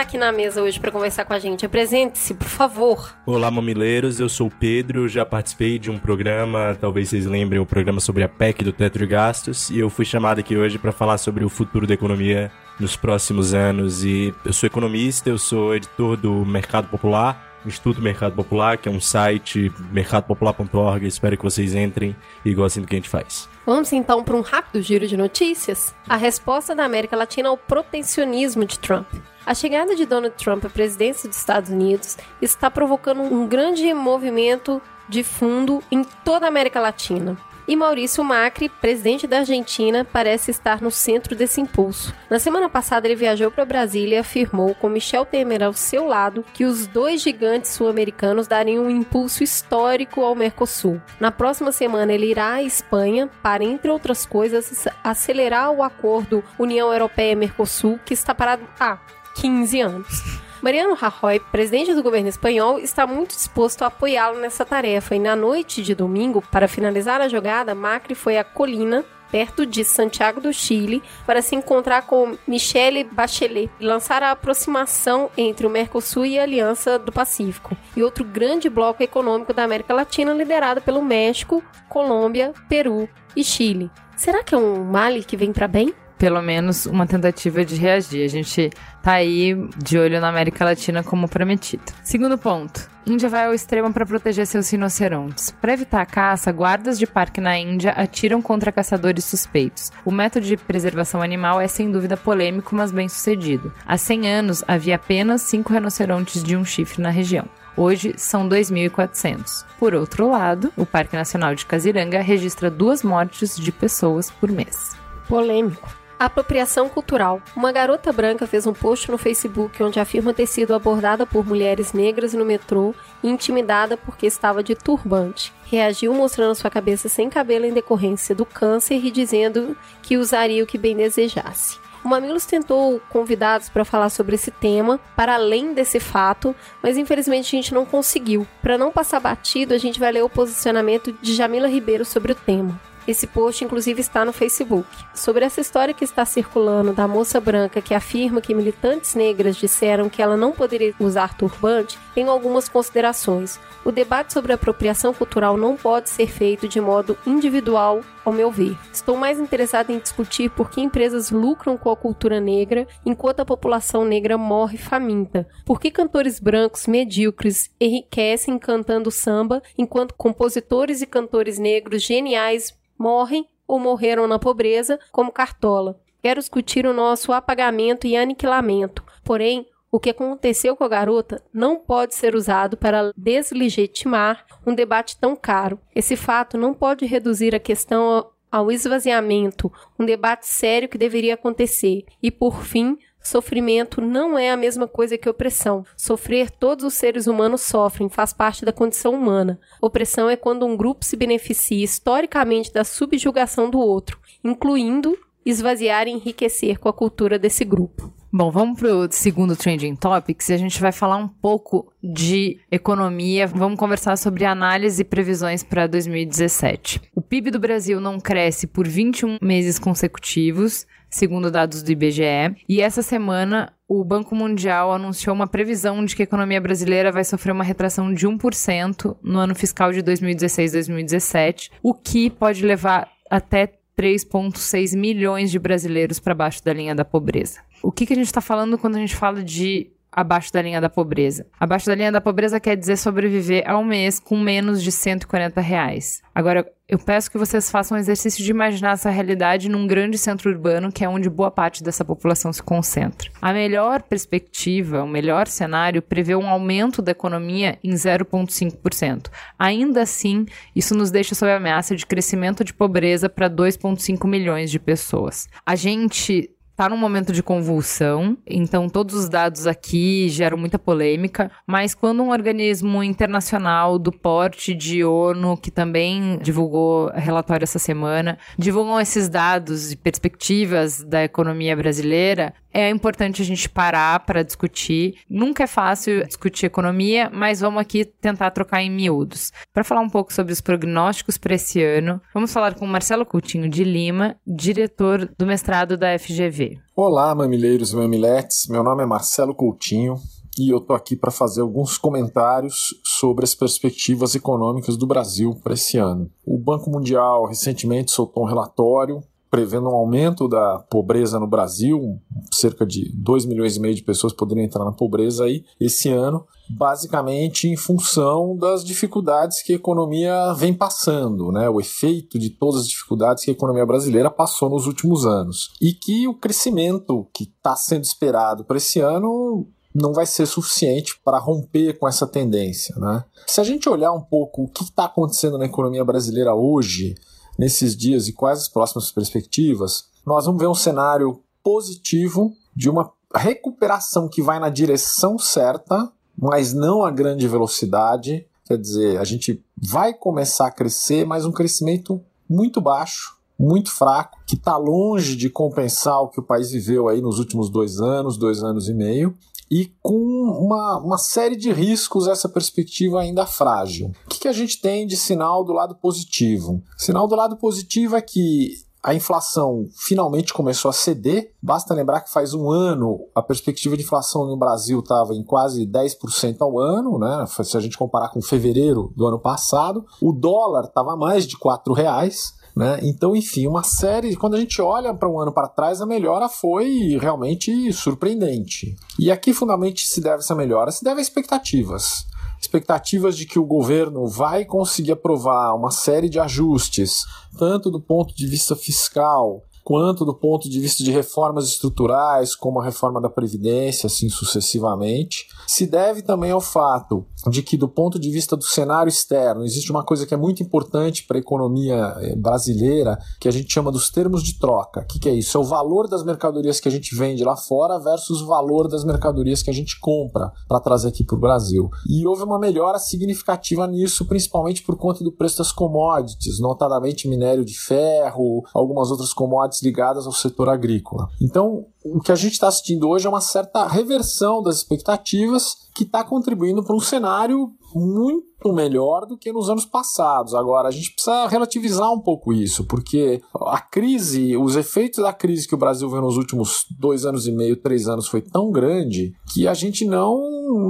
Quem que tá aqui na mesa hoje para conversar com a gente? Apresente-se, por favor.
Olá, mamileiros. Eu sou o Pedro. Já participei de um programa, talvez vocês lembrem, o programa sobre a PEC do teto de gastos. E eu fui chamado aqui hoje para falar sobre o futuro da economia nos próximos anos. E eu sou economista, eu sou editor do Mercado Popular. Instituto Mercado Popular, que é um site mercadopopular.org. Espero que vocês entrem e gostem do que a gente faz.
Vamos então para um rápido giro de notícias. A resposta da América Latina ao protecionismo de Trump. A chegada de Donald Trump à presidência dos Estados Unidos está provocando um grande movimento de fundo em toda a América Latina. E Maurício Macri, presidente da Argentina, parece estar no centro desse impulso. Na semana passada, ele viajou para Brasília e afirmou, com Michel Temer ao seu lado, que os dois gigantes sul-americanos dariam um impulso histórico ao Mercosul. Na próxima semana, ele irá à Espanha para, entre outras coisas, acelerar o acordo União Europeia-Mercosul, que está parado há 15 anos. Mariano Rajoy, presidente do governo espanhol, está muito disposto a apoiá-lo nessa tarefa e na noite de domingo, para finalizar a jogada, Macri foi à Colina, perto de Santiago do Chile, para se encontrar com Michele Bachelet e lançar a aproximação entre o Mercosul e a Aliança do Pacífico, e outro grande bloco econômico da América Latina liderado pelo México, Colômbia, Peru e Chile. Será que é um male que vem para bem?
Pelo menos uma tentativa de reagir. A gente tá aí de olho na América Latina como prometido. Segundo ponto. Índia vai ao extremo para proteger seus rinocerontes. Para evitar a caça, guardas de parque na Índia atiram contra caçadores suspeitos. O método de preservação animal é sem dúvida polêmico, mas bem sucedido. Há 100 anos havia apenas 5 rinocerontes de um chifre na região. Hoje são 2.400. Por outro lado, o Parque Nacional de Kaziranga registra duas mortes de pessoas por mês.
Polêmico. Apropriação cultural. Uma garota branca fez um post no Facebook onde afirma ter sido abordada por mulheres negras no metrô e intimidada porque estava de turbante. Reagiu mostrando sua cabeça sem cabelo em decorrência do câncer e dizendo que usaria o que bem desejasse. O Mamilos tentou convidados para falar sobre esse tema, para além desse fato, mas infelizmente a gente não conseguiu. Para não passar batido, a gente vai ler o posicionamento de Jamila Ribeiro sobre o tema. Esse post, inclusive, está no Facebook. Sobre essa história que está circulando da moça branca que afirma que militantes negras disseram que ela não poderia usar turbante, tenho algumas considerações. O debate sobre apropriação cultural não pode ser feito de modo individual, ao meu ver. Estou mais interessado em discutir por que empresas lucram com a cultura negra enquanto a população negra morre faminta. Por que cantores brancos medíocres enriquecem cantando samba enquanto compositores e cantores negros geniais morrem ou morreram na pobreza, como Cartola. Quero discutir o nosso apagamento e aniquilamento. Porém, o que aconteceu com a garota não pode ser usado para deslegitimar um debate tão caro. Esse fato não pode reduzir a questão ao esvaziamento, um debate sério que deveria acontecer. E, por fim, Sofrimento não é a mesma coisa que opressão. Sofrer, todos os seres humanos sofrem, faz parte da condição humana. Opressão é quando um grupo se beneficia historicamente da subjugação do outro, incluindo esvaziar e enriquecer com a cultura desse grupo.
Bom, vamos para o segundo Trending Topics e a gente vai falar um pouco de economia. Vamos conversar sobre análise e previsões para 2017. O PIB do Brasil não cresce por 21 meses consecutivos, segundo dados do IBGE, e essa semana o Banco Mundial anunciou uma previsão de que a economia brasileira vai sofrer uma retração de 1% no ano fiscal de 2016-2017, o que pode levar até 3,6 milhões de brasileiros para baixo da linha da pobreza. O que, que a gente está falando quando a gente fala de abaixo da linha da pobreza. Abaixo da linha da pobreza quer dizer sobreviver ao mês com menos de 140 reais. Agora, eu peço que vocês façam um exercício de imaginar essa realidade num grande centro urbano, que é onde boa parte dessa população se concentra. A melhor perspectiva, o melhor cenário, prevê um aumento da economia em 0,5%. Ainda assim, isso nos deixa sob a ameaça de crescimento de pobreza para 2,5 milhões de pessoas. A gente está num momento de convulsão, então todos os dados aqui geram muita polêmica, mas quando um organismo internacional do porte de ONU, que também divulgou relatório essa semana, divulgam esses dados e perspectivas da economia brasileira, é importante a gente parar para discutir. Nunca é fácil discutir economia, mas vamos aqui tentar trocar em miúdos. Para falar um pouco sobre os prognósticos para esse ano, vamos falar com Marcelo Coutinho de Lima, diretor do mestrado da FGV.
Olá, mamileiros e mamiletes. Meu nome é Marcelo Coutinho e eu tô aqui para fazer alguns comentários sobre as perspectivas econômicas do Brasil para esse ano. O Banco Mundial recentemente soltou um relatório prevendo um aumento da pobreza no Brasil, cerca de 2 milhões e meio de pessoas poderiam entrar na pobreza aí esse ano, basicamente em função das dificuldades que a economia vem passando, né? O efeito de todas as dificuldades que a economia brasileira passou nos últimos anos. E que o crescimento que está sendo esperado para esse ano não vai ser suficiente para romper com essa tendência. Né? Se a gente olhar um pouco o que está acontecendo na economia brasileira hoje, nesses dias e quais as próximas perspectivas, nós vamos ver um cenário positivo de uma recuperação que vai na direção certa, mas não a grande velocidade. Quer dizer, a gente vai começar a crescer, mas um crescimento muito baixo, muito fraco, que está longe de compensar o que o país viveu aí nos últimos dois anos, dois anos e meio, e com uma, uma série de riscos essa perspectiva ainda frágil. O que, que a gente tem de sinal do lado positivo? Sinal do lado positivo é que a inflação finalmente começou a ceder. Basta lembrar que faz um ano a perspectiva de inflação no Brasil estava em quase 10% ao ano, né? Se a gente comparar com fevereiro do ano passado, o dólar estava mais de R$ reais. Né? Então, enfim, uma série. Quando a gente olha para um ano para trás, a melhora foi realmente surpreendente. E aqui, fundamentalmente, se deve essa melhora? Se deve a expectativas expectativas de que o governo vai conseguir aprovar uma série de ajustes, tanto do ponto de vista fiscal quanto do ponto de vista de reformas estruturais, como a reforma da Previdência, assim sucessivamente, se deve também ao fato de que, do ponto de vista do cenário externo, existe uma coisa que é muito importante para a economia eh, brasileira, que a gente chama dos termos de troca. O que, que é isso? É o valor das mercadorias que a gente vende lá fora versus o valor das mercadorias que a gente compra para trazer aqui para o Brasil. E houve uma melhora significativa nisso, principalmente por conta do preço das commodities, notadamente minério de ferro, algumas outras commodities ligadas ao setor agrícola. Então, o que a gente está assistindo hoje é uma certa reversão das expectativas que está contribuindo para um cenário muito melhor do que nos anos passados. Agora, a gente precisa relativizar um pouco isso, porque a crise, os efeitos da crise que o Brasil viu nos últimos dois anos e meio, três anos foi tão grande que a gente não,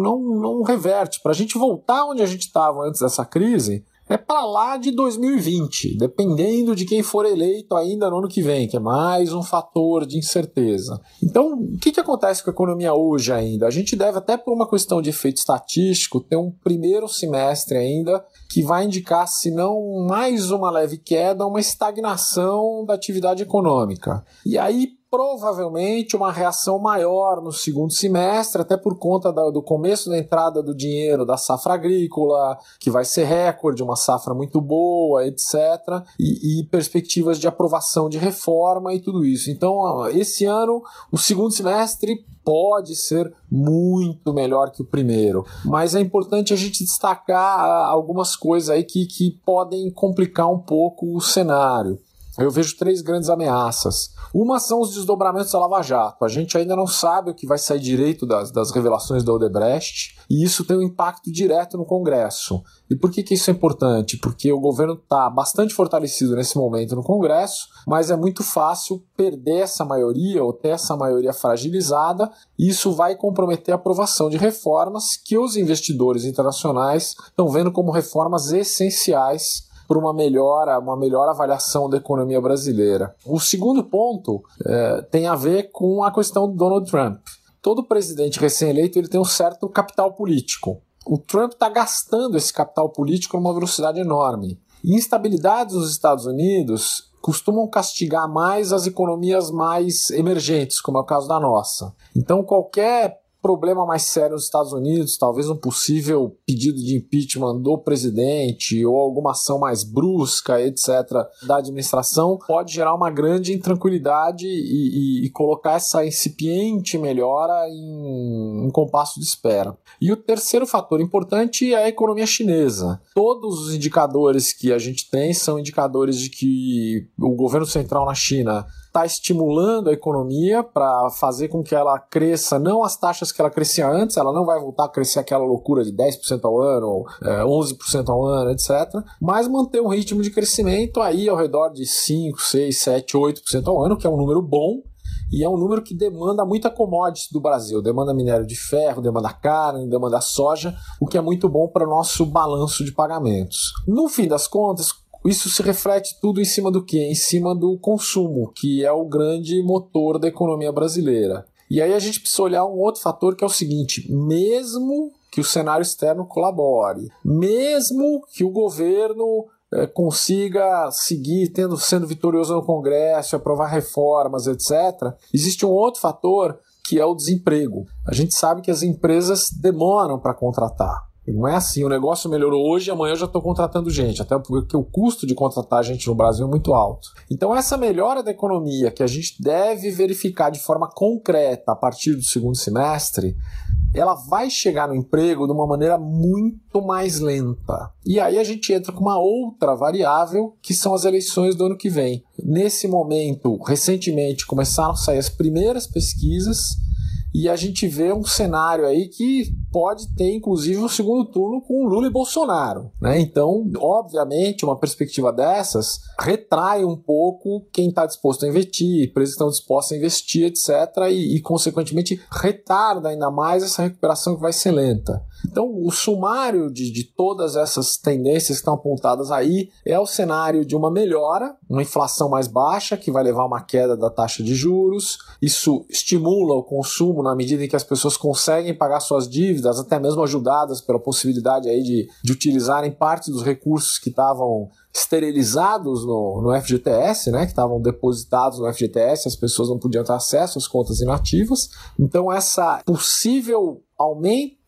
não, não reverte. Para a gente voltar onde a gente estava antes dessa crise, é para lá de 2020, dependendo de quem for eleito ainda no ano que vem, que é mais um fator de incerteza. Então, o que, que acontece com a economia hoje ainda? A gente deve, até por uma questão de efeito estatístico, ter um primeiro semestre ainda que vai indicar, se não mais uma leve queda, uma estagnação da atividade econômica. E aí, provavelmente uma reação maior no segundo semestre, até por conta do começo da entrada do dinheiro da safra agrícola, que vai ser recorde, uma safra muito boa, etc. E, e perspectivas de aprovação de reforma e tudo isso. Então, esse ano, o segundo semestre pode ser muito melhor que o primeiro. Mas é importante a gente destacar ah, algumas coisas aí que, que podem complicar um pouco o cenário. Eu vejo três grandes ameaças. Uma são os desdobramentos da Lava Jato. A gente ainda não sabe o que vai sair direito das, das revelações da Odebrecht, e isso tem um impacto direto no Congresso. E por que, que isso é importante? Porque o governo está bastante fortalecido nesse momento no Congresso, mas é muito fácil perder essa maioria ou ter essa maioria fragilizada, e isso vai comprometer a aprovação de reformas que os investidores internacionais estão vendo como reformas essenciais por uma melhora, uma melhor avaliação da economia brasileira. O segundo ponto é, tem a ver com a questão do Donald Trump. Todo presidente recém-eleito ele tem um certo capital político. O Trump está gastando esse capital político numa velocidade enorme. Instabilidades nos Estados Unidos costumam castigar mais as economias mais emergentes, como é o caso da nossa. Então, qualquer problema mais sério nos Estados Unidos, talvez um possível pedido de impeachment do presidente ou alguma ação mais brusca, etc., da administração, pode gerar uma grande intranquilidade e, e, e colocar essa incipiente melhora em um compasso de espera. E o terceiro fator importante é a economia chinesa. Todos os indicadores que a gente tem são indicadores de que o governo central na China está estimulando a economia para fazer com que ela cresça, não as taxas que ela crescia antes, ela não vai voltar a crescer aquela loucura de 10% ao ano, ou é, 11% ao ano, etc. Mas manter um ritmo de crescimento aí ao redor de 5, 6, 7, 8% ao ano, que é um número bom e é um número que demanda muita commodity do Brasil, demanda minério de ferro, demanda carne, demanda soja, o que é muito bom para o nosso balanço de pagamentos. No fim das contas, isso se reflete tudo em cima do que? Em cima do consumo, que é o grande motor da economia brasileira. E aí a gente precisa olhar um outro fator que é o seguinte: mesmo que o cenário externo colabore, mesmo que o governo é, consiga seguir tendo sendo vitorioso no Congresso, aprovar reformas, etc. Existe um outro fator que é o desemprego. A gente sabe que as empresas demoram para contratar. Não é assim, o negócio melhorou hoje, amanhã eu já estou contratando gente, até porque o custo de contratar gente no Brasil é muito alto. Então, essa melhora da economia que a gente deve verificar de forma concreta a partir do segundo semestre, ela vai chegar no emprego de uma maneira muito mais lenta. E aí a gente entra com uma outra variável, que são as eleições do ano que vem. Nesse momento, recentemente, começaram a sair as primeiras pesquisas e a gente vê um cenário aí que pode ter, inclusive, um segundo turno com Lula e Bolsonaro. Né? Então, obviamente, uma perspectiva dessas retrai um pouco quem está disposto a investir, empresas estão dispostas a investir, etc., e, e, consequentemente, retarda ainda mais essa recuperação que vai ser lenta. Então, o sumário de, de todas essas tendências que estão apontadas aí é o cenário de uma melhora, uma inflação mais baixa, que vai levar a uma queda da taxa de juros. Isso estimula o consumo na medida em que as pessoas conseguem pagar suas dívidas, até mesmo ajudadas pela possibilidade aí de, de utilizarem parte dos recursos que estavam esterilizados no, no FGTS, né, que estavam depositados no FGTS, as pessoas não podiam ter acesso às contas inativas. Então, essa possível aumento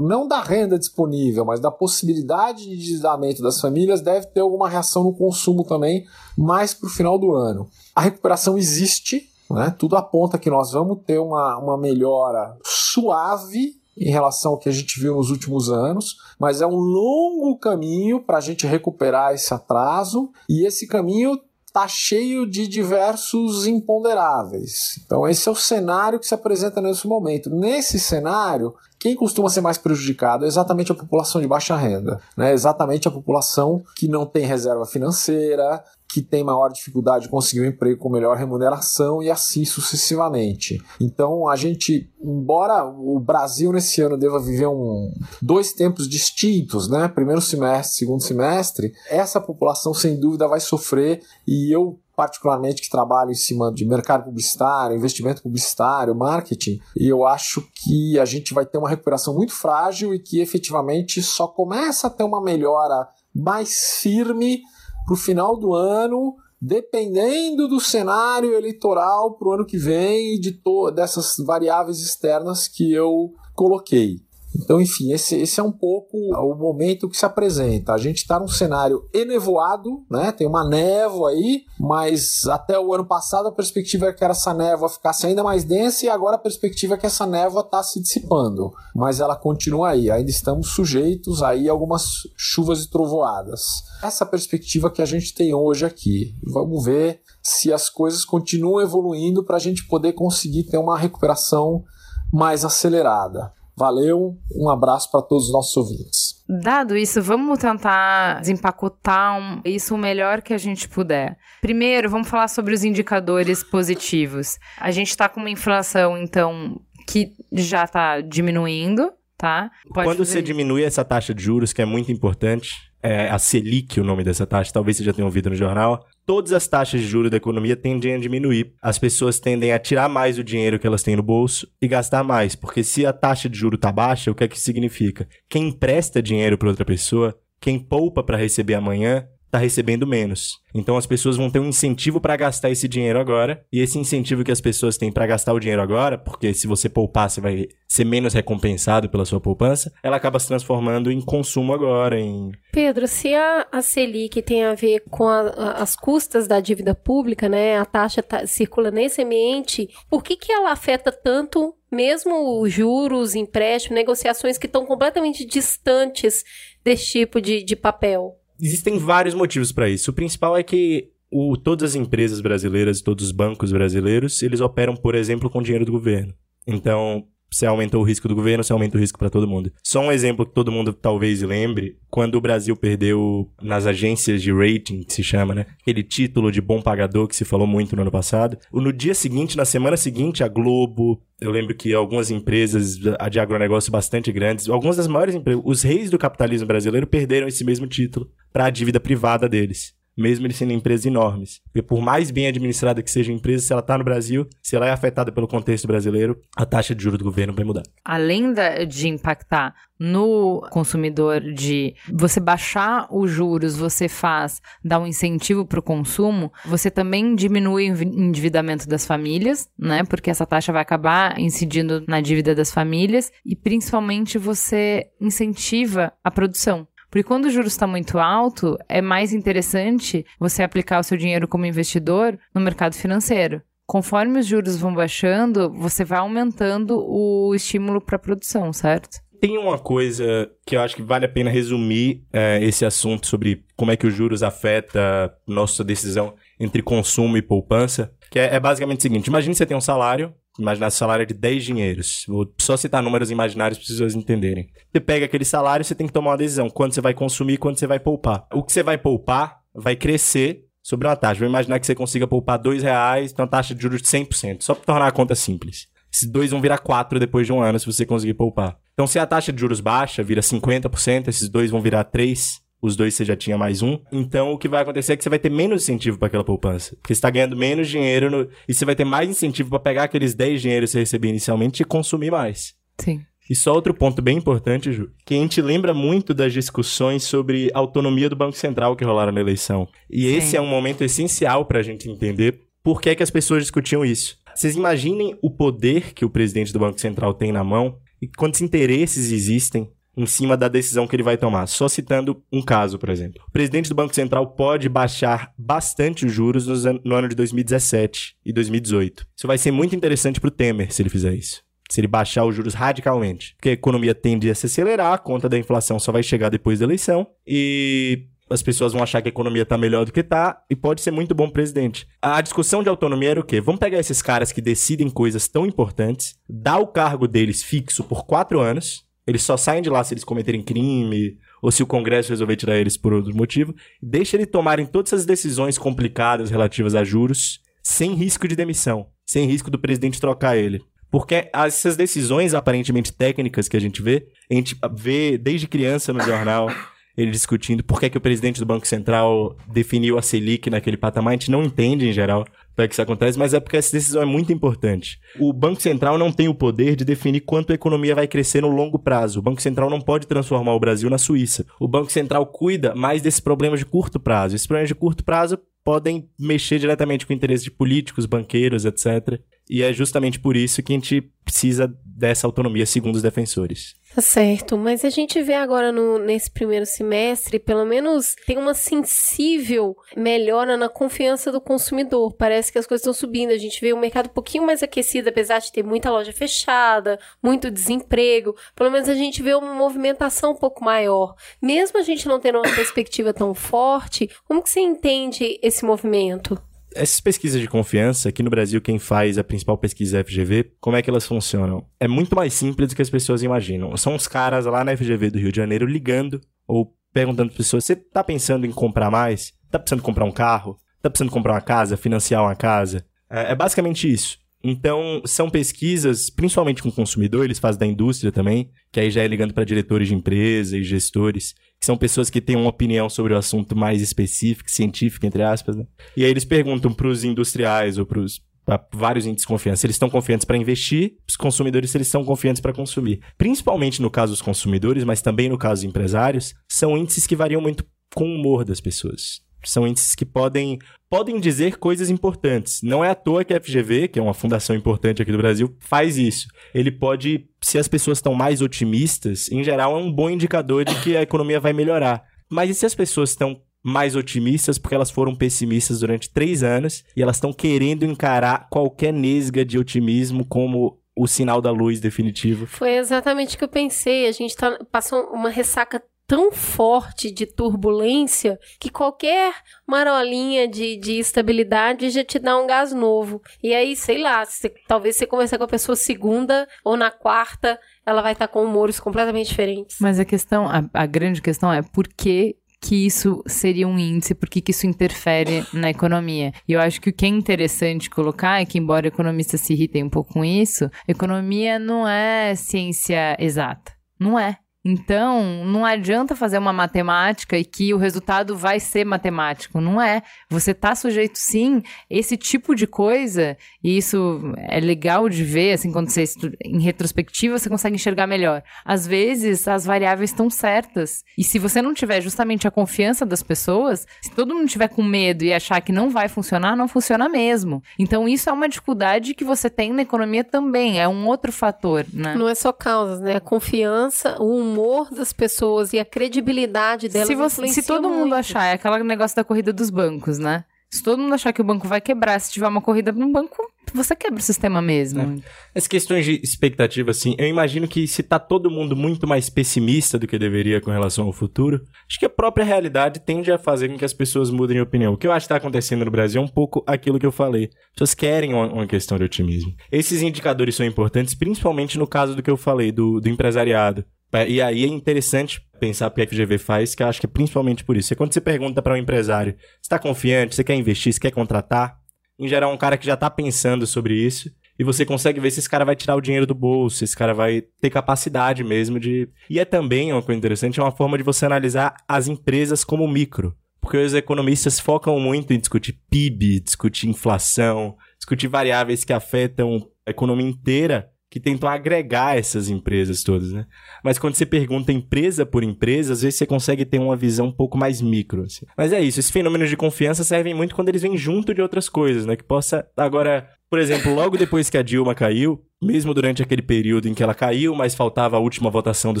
não da renda disponível, mas da possibilidade de endividamento das famílias deve ter alguma reação no consumo também, mais para o final do ano. A recuperação existe, né? tudo aponta que nós vamos ter uma, uma melhora suave em relação ao que a gente viu nos últimos anos, mas é um longo caminho para a gente recuperar esse atraso e esse caminho está cheio de diversos imponderáveis. Então, esse é o cenário que se apresenta nesse momento. Nesse cenário, quem costuma ser mais prejudicado é exatamente a população de baixa renda, né? exatamente a população que não tem reserva financeira, que tem maior dificuldade de conseguir um emprego com melhor remuneração e assim sucessivamente. Então, a gente, embora o Brasil nesse ano deva viver um, dois tempos distintos, né? Primeiro semestre, segundo semestre, essa população sem dúvida vai sofrer e eu particularmente que trabalho em cima de mercado publicitário, investimento publicitário, marketing, e eu acho que a gente vai ter uma recuperação muito frágil e que efetivamente só começa a ter uma melhora mais firme para o final do ano, dependendo do cenário eleitoral para o ano que vem e de dessas variáveis externas que eu coloquei. Então, enfim, esse, esse é um pouco o momento que se apresenta. A gente está num cenário enevoado, né? Tem uma névoa aí, mas até o ano passado a perspectiva é que essa névoa ficasse ainda mais densa e agora a perspectiva é que essa névoa está se dissipando. Mas ela continua aí, ainda estamos sujeitos aí a algumas chuvas e trovoadas. Essa perspectiva que a gente tem hoje aqui. Vamos ver se as coisas continuam evoluindo para a gente poder conseguir ter uma recuperação mais acelerada. Valeu, um abraço para todos os nossos ouvintes.
Dado isso, vamos tentar desempacotar um, isso o melhor que a gente puder. Primeiro, vamos falar sobre os indicadores positivos. A gente está com uma inflação, então, que já está diminuindo, tá?
Pode Quando você diminui essa taxa de juros, que é muito importante, é a Selic o nome dessa taxa, talvez você já tenha ouvido no jornal, todas as taxas de juros da economia tendem a diminuir. As pessoas tendem a tirar mais o dinheiro que elas têm no bolso e gastar mais, porque se a taxa de juro está baixa, o que é que significa? Quem empresta dinheiro para outra pessoa, quem poupa para receber amanhã, está recebendo menos. Então as pessoas vão ter um incentivo para gastar esse dinheiro agora, e esse incentivo que as pessoas têm para gastar o dinheiro agora, porque se você poupar, você vai ser menos recompensado pela sua poupança, ela acaba se transformando em consumo agora, em
Pedro, se a, a Selic tem a ver com a, a, as custas da dívida pública, né, a taxa tá, circula nesse ambiente, por que que ela afeta tanto mesmo os juros, empréstimos, negociações que estão completamente distantes desse tipo de, de papel?
Existem vários motivos para isso. O principal é que o, todas as empresas brasileiras, todos os bancos brasileiros, eles operam, por exemplo, com dinheiro do governo. Então, você aumenta o risco do governo, você aumenta o risco para todo mundo. Só um exemplo que todo mundo talvez lembre, quando o Brasil perdeu nas agências de rating, que se chama, né? Aquele título de bom pagador que se falou muito no ano passado. No dia seguinte, na semana seguinte, a Globo, eu lembro que algumas empresas de agronegócio bastante grandes, algumas das maiores empresas, os reis do capitalismo brasileiro perderam esse mesmo título para a dívida privada deles mesmo eles sendo empresas enormes. Porque por mais bem administrada que seja a empresa, se ela está no Brasil, se ela é afetada pelo contexto brasileiro, a taxa de juros do governo vai mudar.
Além de impactar no consumidor de você baixar os juros, você faz dar um incentivo para o consumo, você também diminui o endividamento das famílias, né? Porque essa taxa vai acabar incidindo na dívida das famílias e principalmente você incentiva a produção. Porque quando o juros está muito alto, é mais interessante você aplicar o seu dinheiro como investidor no mercado financeiro. Conforme os juros vão baixando, você vai aumentando o estímulo para a produção, certo?
Tem uma coisa que eu acho que vale a pena resumir é, esse assunto sobre como é que os juros afeta nossa decisão entre consumo e poupança, que é, é basicamente o seguinte: imagine que você tem um salário, imaginar salário de 10 dinheiros. Vou só citar números imaginários para pessoas entenderem. Você pega aquele salário, você tem que tomar uma decisão. Quando você vai consumir quando você vai poupar. O que você vai poupar vai crescer sobre uma taxa. Vou imaginar que você consiga poupar 2 reais, então taxa de juros de 100%. Só para tornar a conta simples. Esses dois vão virar 4 depois de um ano se você conseguir poupar. Então se a taxa de juros baixa, vira 50%, esses dois vão virar 3 os dois você já tinha mais um. Então o que vai acontecer é que você vai ter menos incentivo para aquela poupança. Porque você está ganhando menos dinheiro no... e você vai ter mais incentivo para pegar aqueles 10 dinheiros que você recebia inicialmente e consumir mais.
Sim.
E só outro ponto bem importante, Ju, que a gente lembra muito das discussões sobre autonomia do Banco Central que rolaram na eleição. E Sim. esse é um momento essencial para a gente entender por que, é que as pessoas discutiam isso. Vocês imaginem o poder que o presidente do Banco Central tem na mão e quantos interesses existem em cima da decisão que ele vai tomar. Só citando um caso, por exemplo. O presidente do Banco Central pode baixar bastante os juros no ano de 2017 e 2018. Isso vai ser muito interessante para o Temer se ele fizer isso. Se ele baixar os juros radicalmente. Porque a economia tende a se acelerar, a conta da inflação só vai chegar depois da eleição e as pessoas vão achar que a economia está melhor do que está e pode ser muito bom presidente. A discussão de autonomia era o quê? Vamos pegar esses caras que decidem coisas tão importantes, dar o cargo deles fixo por quatro anos, eles só saem de lá se eles cometerem crime ou se o Congresso resolver tirar eles por outro motivo. Deixa eles tomarem todas essas decisões complicadas relativas a juros sem risco de demissão, sem risco do presidente trocar ele. Porque essas decisões aparentemente técnicas que a gente vê, a gente vê desde criança no jornal ele discutindo por que, é que o presidente do Banco Central definiu a Selic naquele patamar. A gente não entende em geral para que isso acontece, mas é porque essa decisão é muito importante. O Banco Central não tem o poder de definir quanto a economia vai crescer no longo prazo. O Banco Central não pode transformar o Brasil na Suíça. O Banco Central cuida mais desses problemas de curto prazo. Esses problemas de curto prazo podem mexer diretamente com interesses de políticos, banqueiros, etc. E é justamente por isso que a gente precisa dessa autonomia, segundo os defensores.
Tá certo, mas a gente vê agora no, nesse primeiro semestre, pelo menos tem uma sensível melhora na confiança do consumidor. Parece que as coisas estão subindo. A gente vê o mercado um pouquinho mais aquecido, apesar de ter muita loja fechada, muito desemprego. Pelo menos a gente vê uma movimentação um pouco maior. Mesmo a gente não tendo uma perspectiva tão forte, como que você entende esse movimento?
Essas pesquisas de confiança, aqui no Brasil quem faz a principal pesquisa é a FGV, como é que elas funcionam? É muito mais simples do que as pessoas imaginam. São os caras lá na FGV do Rio de Janeiro ligando ou perguntando para pessoas: você tá pensando em comprar mais? Tá precisando comprar um carro? Tá precisando comprar uma casa? Financiar uma casa? É, é basicamente isso. Então, são pesquisas, principalmente com o consumidor, eles fazem da indústria também, que aí já é ligando para diretores de empresa e gestores, que são pessoas que têm uma opinião sobre o assunto mais específico, científico, entre aspas, né? E aí eles perguntam para os industriais ou para vários índices de confiança, eles estão confiantes para investir, os consumidores eles estão confiantes para consumir. Principalmente no caso dos consumidores, mas também no caso dos empresários, são índices que variam muito com o humor das pessoas. São índices que podem, podem dizer coisas importantes. Não é à toa que a FGV, que é uma fundação importante aqui do Brasil, faz isso. Ele pode, se as pessoas estão mais otimistas, em geral é um bom indicador de que a economia vai melhorar. Mas e se as pessoas estão mais otimistas porque elas foram pessimistas durante três anos e elas estão querendo encarar qualquer nesga de otimismo como o sinal da luz definitivo?
Foi exatamente o que eu pensei. A gente tá, passou uma ressaca tão forte de turbulência que qualquer marolinha de, de estabilidade já te dá um gás novo. E aí, sei lá, você, talvez você conversar com a pessoa segunda ou na quarta, ela vai estar com humores completamente diferentes.
Mas a questão, a, a grande questão é por que que isso seria um índice, por que isso interfere na economia. E eu acho que o que é interessante colocar é que, embora economistas se irritem um pouco com isso, economia não é ciência exata. Não é. Então, não adianta fazer uma matemática e que o resultado vai ser matemático. Não é. Você está sujeito, sim, esse tipo de coisa, e isso é legal de ver, assim, quando você estuda, em retrospectiva, você consegue enxergar melhor. Às vezes, as variáveis estão certas. E se você não tiver justamente a confiança das pessoas, se todo mundo tiver com medo e achar que não vai funcionar, não funciona mesmo. Então, isso é uma dificuldade que você tem na economia também. É um outro fator, né?
Não é só causas, né? A confiança, o humor das pessoas e a credibilidade delas
se, você, se todo mundo
muito.
achar, é aquele negócio da corrida dos bancos, né? Se todo mundo achar que o banco vai quebrar, se tiver uma corrida no banco, você quebra o sistema mesmo.
É. As questões de expectativa, assim, eu imagino que se tá todo mundo muito mais pessimista do que deveria com relação ao futuro, acho que a própria realidade tende a fazer com que as pessoas mudem de opinião. O que eu acho que tá acontecendo no Brasil é um pouco aquilo que eu falei. As pessoas querem uma, uma questão de otimismo. Esses indicadores são importantes, principalmente no caso do que eu falei, do, do empresariado. E aí é interessante pensar o que a FGV faz, que eu acho que é principalmente por isso. É quando você pergunta para um empresário, você está confiante, você quer investir, você quer contratar? Em geral, é um cara que já está pensando sobre isso. E você consegue ver se esse cara vai tirar o dinheiro do bolso, se esse cara vai ter capacidade mesmo de. E é também uma coisa interessante, é uma forma de você analisar as empresas como micro. Porque os economistas focam muito em discutir PIB, discutir inflação, discutir variáveis que afetam a economia inteira que tentam agregar essas empresas todas, né? Mas quando você pergunta empresa por empresa, às vezes você consegue ter uma visão um pouco mais micro, assim. Mas é isso, esses fenômenos de confiança servem muito quando eles vêm junto de outras coisas, né? Que possa, agora, por exemplo, logo depois que a Dilma caiu, mesmo durante aquele período em que ela caiu, mas faltava a última votação do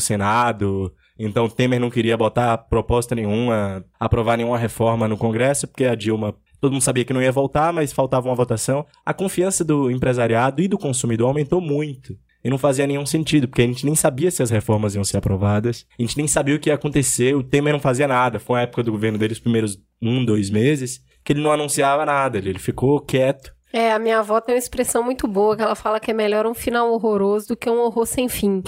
Senado, então Temer não queria botar proposta nenhuma, aprovar nenhuma reforma no Congresso, porque a Dilma Todo mundo sabia que não ia voltar, mas faltava uma votação. A confiança do empresariado e do consumidor aumentou muito. E não fazia nenhum sentido, porque a gente nem sabia se as reformas iam ser aprovadas. A gente nem sabia o que ia acontecer. O Temer não fazia nada. Foi a época do governo dele, os primeiros um, dois meses, que ele não anunciava nada. Ele ficou quieto.
É, a minha avó tem uma expressão muito boa, que ela fala que é melhor um final horroroso do que um horror sem fim.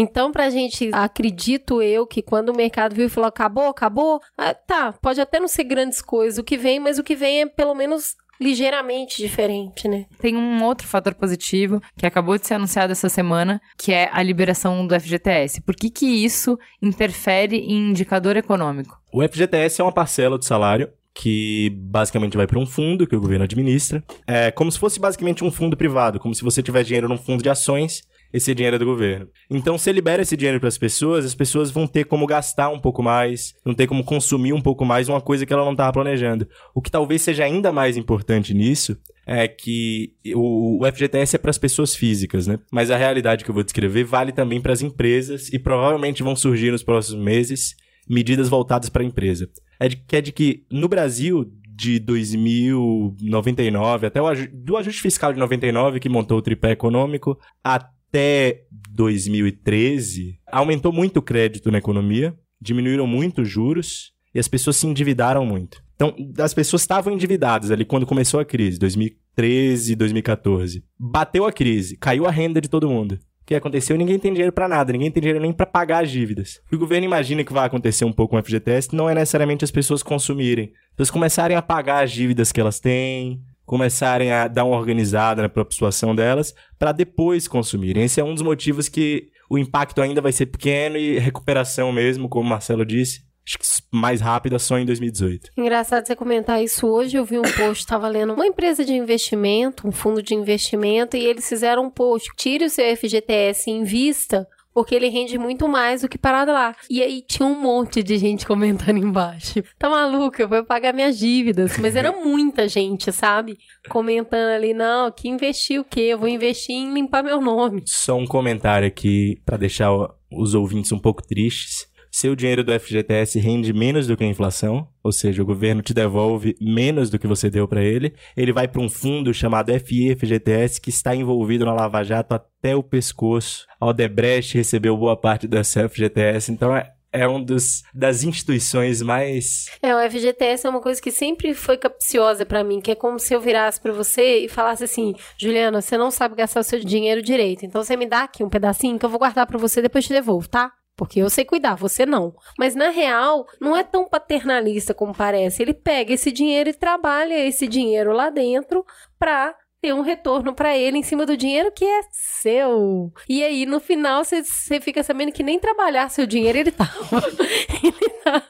Então, pra gente, acredito eu que quando o mercado viu e falou acabou, acabou, ah, tá, pode até não ser grandes coisas o que vem, mas o que vem é pelo menos ligeiramente diferente, né?
Tem um outro fator positivo que acabou de ser anunciado essa semana, que é a liberação do FGTS. Por que que isso interfere em indicador econômico?
O FGTS é uma parcela do salário que basicamente vai para um fundo que o governo administra. É como se fosse basicamente um fundo privado, como se você tivesse dinheiro num fundo de ações esse dinheiro é do governo. Então, se libera esse dinheiro para as pessoas, as pessoas vão ter como gastar um pouco mais, vão ter como consumir um pouco mais uma coisa que ela não estava planejando. O que talvez seja ainda mais importante nisso é que o, FGTS é para as pessoas físicas, né? Mas a realidade que eu vou descrever vale também para as empresas e provavelmente vão surgir nos próximos meses medidas voltadas para a empresa. É de, que é de que no Brasil, de 2099 até o do ajuste fiscal de 99 que montou o tripé econômico até até 2013, aumentou muito o crédito na economia, diminuíram muito os juros e as pessoas se endividaram muito. Então, as pessoas estavam endividadas ali quando começou a crise, 2013, 2014. Bateu a crise, caiu a renda de todo mundo. O que aconteceu? Ninguém tem dinheiro para nada, ninguém tem dinheiro nem para pagar as dívidas. O governo imagina que vai acontecer um pouco com o FGTS não é necessariamente as pessoas consumirem. As pessoas começarem a pagar as dívidas que elas têm, começarem a dar uma organizada na própria situação delas, para depois consumirem. Esse é um dos motivos que o impacto ainda vai ser pequeno e recuperação mesmo, como o Marcelo disse, acho que mais rápida só em 2018.
Engraçado você comentar isso hoje. Eu vi um post, estava lendo uma empresa de investimento, um fundo de investimento, e eles fizeram um post: tire o seu FGTS em vista porque ele rende muito mais do que parado lá. E aí tinha um monte de gente comentando embaixo. Tá maluca, eu vou pagar minhas dívidas. Mas era muita gente, sabe? Comentando ali, não, que investir o quê? Eu vou investir em limpar meu nome.
Só um comentário aqui para deixar os ouvintes um pouco tristes seu dinheiro do FGTS rende menos do que a inflação, ou seja, o governo te devolve menos do que você deu para ele, ele vai para um fundo chamado FIFGTS que está envolvido na Lava Jato até o pescoço. A Odebrecht recebeu boa parte dessa FGTS, então é, é um dos das instituições mais
É, o FGTS é uma coisa que sempre foi capciosa pra mim, que é como se eu virasse pra você e falasse assim: "Juliana, você não sabe gastar o seu dinheiro direito. Então você me dá aqui um pedacinho que eu vou guardar pra você depois te devolvo, tá?" Porque eu sei cuidar, você não. Mas na real, não é tão paternalista como parece. Ele pega esse dinheiro e trabalha esse dinheiro lá dentro pra ter um retorno pra ele em cima do dinheiro que é seu. E aí, no final, você fica sabendo que nem trabalhar seu dinheiro ele tava. ele tá...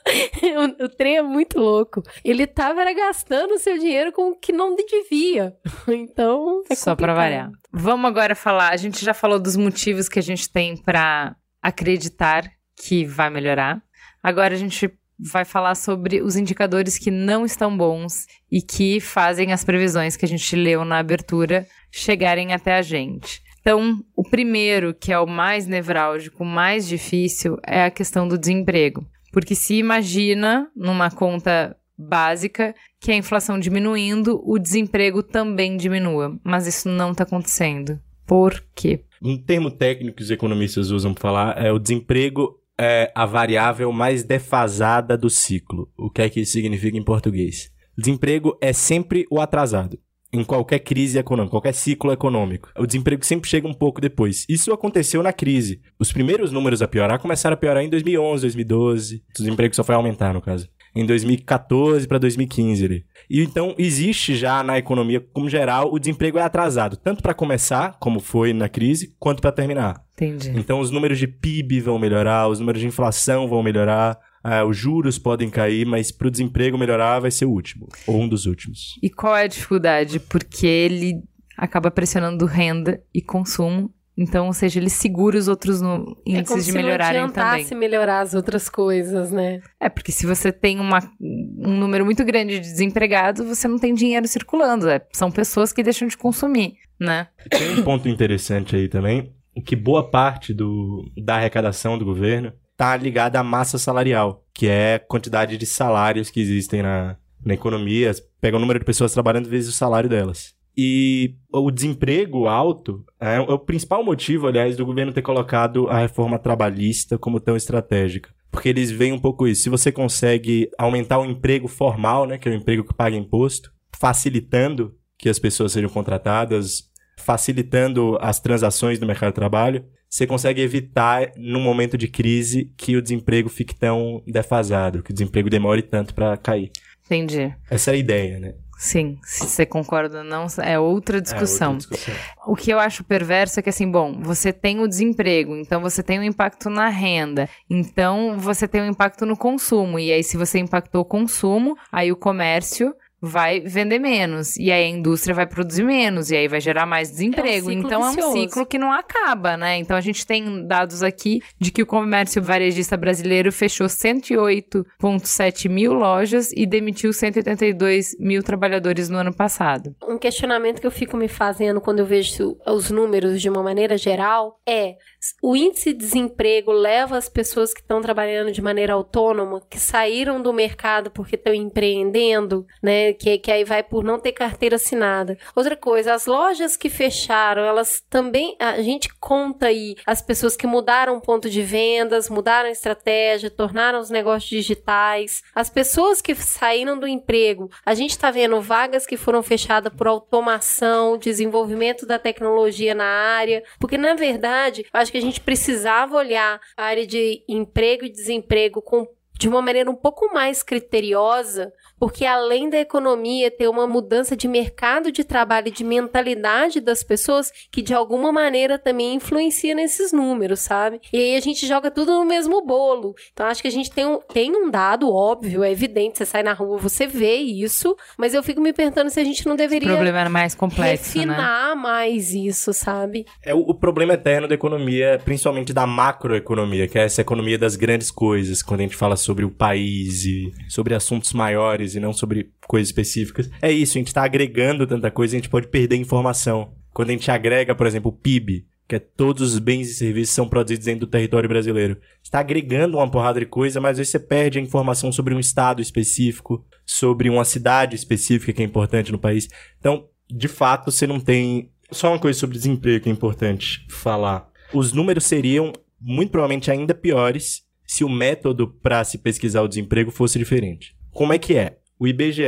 o, o trem é muito louco. Ele tava era gastando seu dinheiro com o que não devia. Então, é
Só pra
complicado.
variar. Vamos agora falar. A gente já falou dos motivos que a gente tem pra acreditar que vai melhorar. Agora a gente vai falar sobre os indicadores que não estão bons e que fazem as previsões que a gente leu na abertura chegarem até a gente. Então, o primeiro, que é o mais nevrálgico, o mais difícil, é a questão do desemprego. Porque se imagina, numa conta básica, que a inflação diminuindo, o desemprego também diminua. Mas isso não está acontecendo. Por quê?
Um termo técnico que os economistas usam para falar é o desemprego é a variável mais defasada do ciclo. O que é que isso significa em português? Desemprego é sempre o atrasado. Em qualquer crise econômica, qualquer ciclo econômico. O desemprego sempre chega um pouco depois. Isso aconteceu na crise. Os primeiros números a piorar começaram a piorar em 2011, 2012. O desemprego só foi aumentar, no caso. Em 2014 para 2015 ali. E então existe já na economia como geral o desemprego é atrasado, tanto para começar, como foi na crise, quanto para terminar.
Entendi.
Então os números de PIB vão melhorar, os números de inflação vão melhorar, ah, os juros podem cair, mas para o desemprego melhorar vai ser o último, ou um dos últimos.
E qual é a dificuldade? Porque ele acaba pressionando renda e consumo. Então, ou seja, ele segura os outros no-
É como
índices
se
de melhorarem
não
também.
adiantasse melhorar as outras coisas, né?
É, porque se você tem uma, um número muito grande de desempregados, você não tem dinheiro circulando. É, são pessoas que deixam de consumir, né?
Tem um ponto interessante aí também, que boa parte do, da arrecadação do governo está ligada à massa salarial, que é a quantidade de salários que existem na, na economia. Pega o número de pessoas trabalhando vezes o salário delas. E o desemprego alto é, é o principal motivo, aliás, do governo ter colocado a reforma trabalhista como tão estratégica. Porque eles veem um pouco isso. Se você consegue aumentar o emprego formal, né, que é o emprego que paga imposto, facilitando que as pessoas sejam contratadas, facilitando as transações no mercado de trabalho, você consegue evitar, num momento de crise, que o desemprego fique tão defasado, que o desemprego demore tanto para cair.
Entendi.
Essa é a ideia, né?
Sim, se você concorda ou não, é outra discussão.
É outra discussão.
O que eu acho perverso é que, assim, bom, você tem o desemprego, então você tem um impacto na renda, então você tem um impacto no consumo, e aí se você impactou o consumo, aí o comércio vai vender menos, e aí a indústria vai produzir menos, e aí vai gerar mais desemprego.
ciclo
então é um
vicioso.
ciclo que não acaba, né? Então a gente tem dados aqui de que o comércio varejista brasileiro fechou 108,7 mil lojas e demitiu 182 mil trabalhadores no ano passado.
Um questionamento que eu fico me fazendo quando eu vejo os números de uma maneira geral é: o índice de desemprego leva as pessoas que estão trabalhando de maneira autônoma, que saíram do mercado porque estão empreendendo, né? Que, que aí vai por não ter carteira assinada. Outra coisa, as lojas que fecharam, elas também. A gente conta aí as pessoas que mudaram o ponto de vendas, mudaram a estratégia, tornaram os negócios digitais. As pessoas que saíram do emprego, a gente está vendo vagas que foram fechadas por automação, desenvolvimento da tecnologia na área, porque na verdade, acho que a gente precisava olhar a área de emprego e desemprego com de uma maneira um pouco mais criteriosa, porque além da economia ter uma mudança de mercado de trabalho e de mentalidade das pessoas que de alguma maneira também influencia nesses números, sabe? E aí a gente joga tudo no mesmo bolo. Então acho que a gente tem um, tem um dado óbvio, é evidente, você sai na rua, você vê isso, mas eu fico me perguntando se a gente não
O
deveria
problema era mais complexo, né?
refinar mais isso, sabe?
É o, o problema eterno da economia, principalmente da macroeconomia, que é essa economia das grandes coisas, quando a gente fala sobre o país e sobre assuntos maiores e não sobre coisas específicas. É isso, a gente está agregando tanta coisa, a gente pode perder informação. Quando a gente agrega, por exemplo, o PIB, que é todos os bens e serviços são produzidos dentro do território brasileiro. Está agregando uma porrada de coisa, mas às vezes você perde a informação sobre um estado específico, sobre uma cidade específica que é importante no país. Então, de fato, você não tem. Só uma coisa sobre desemprego que é importante falar. Os números seriam muito provavelmente ainda piores se o método para se pesquisar o desemprego fosse diferente. Como é que é? O IBGE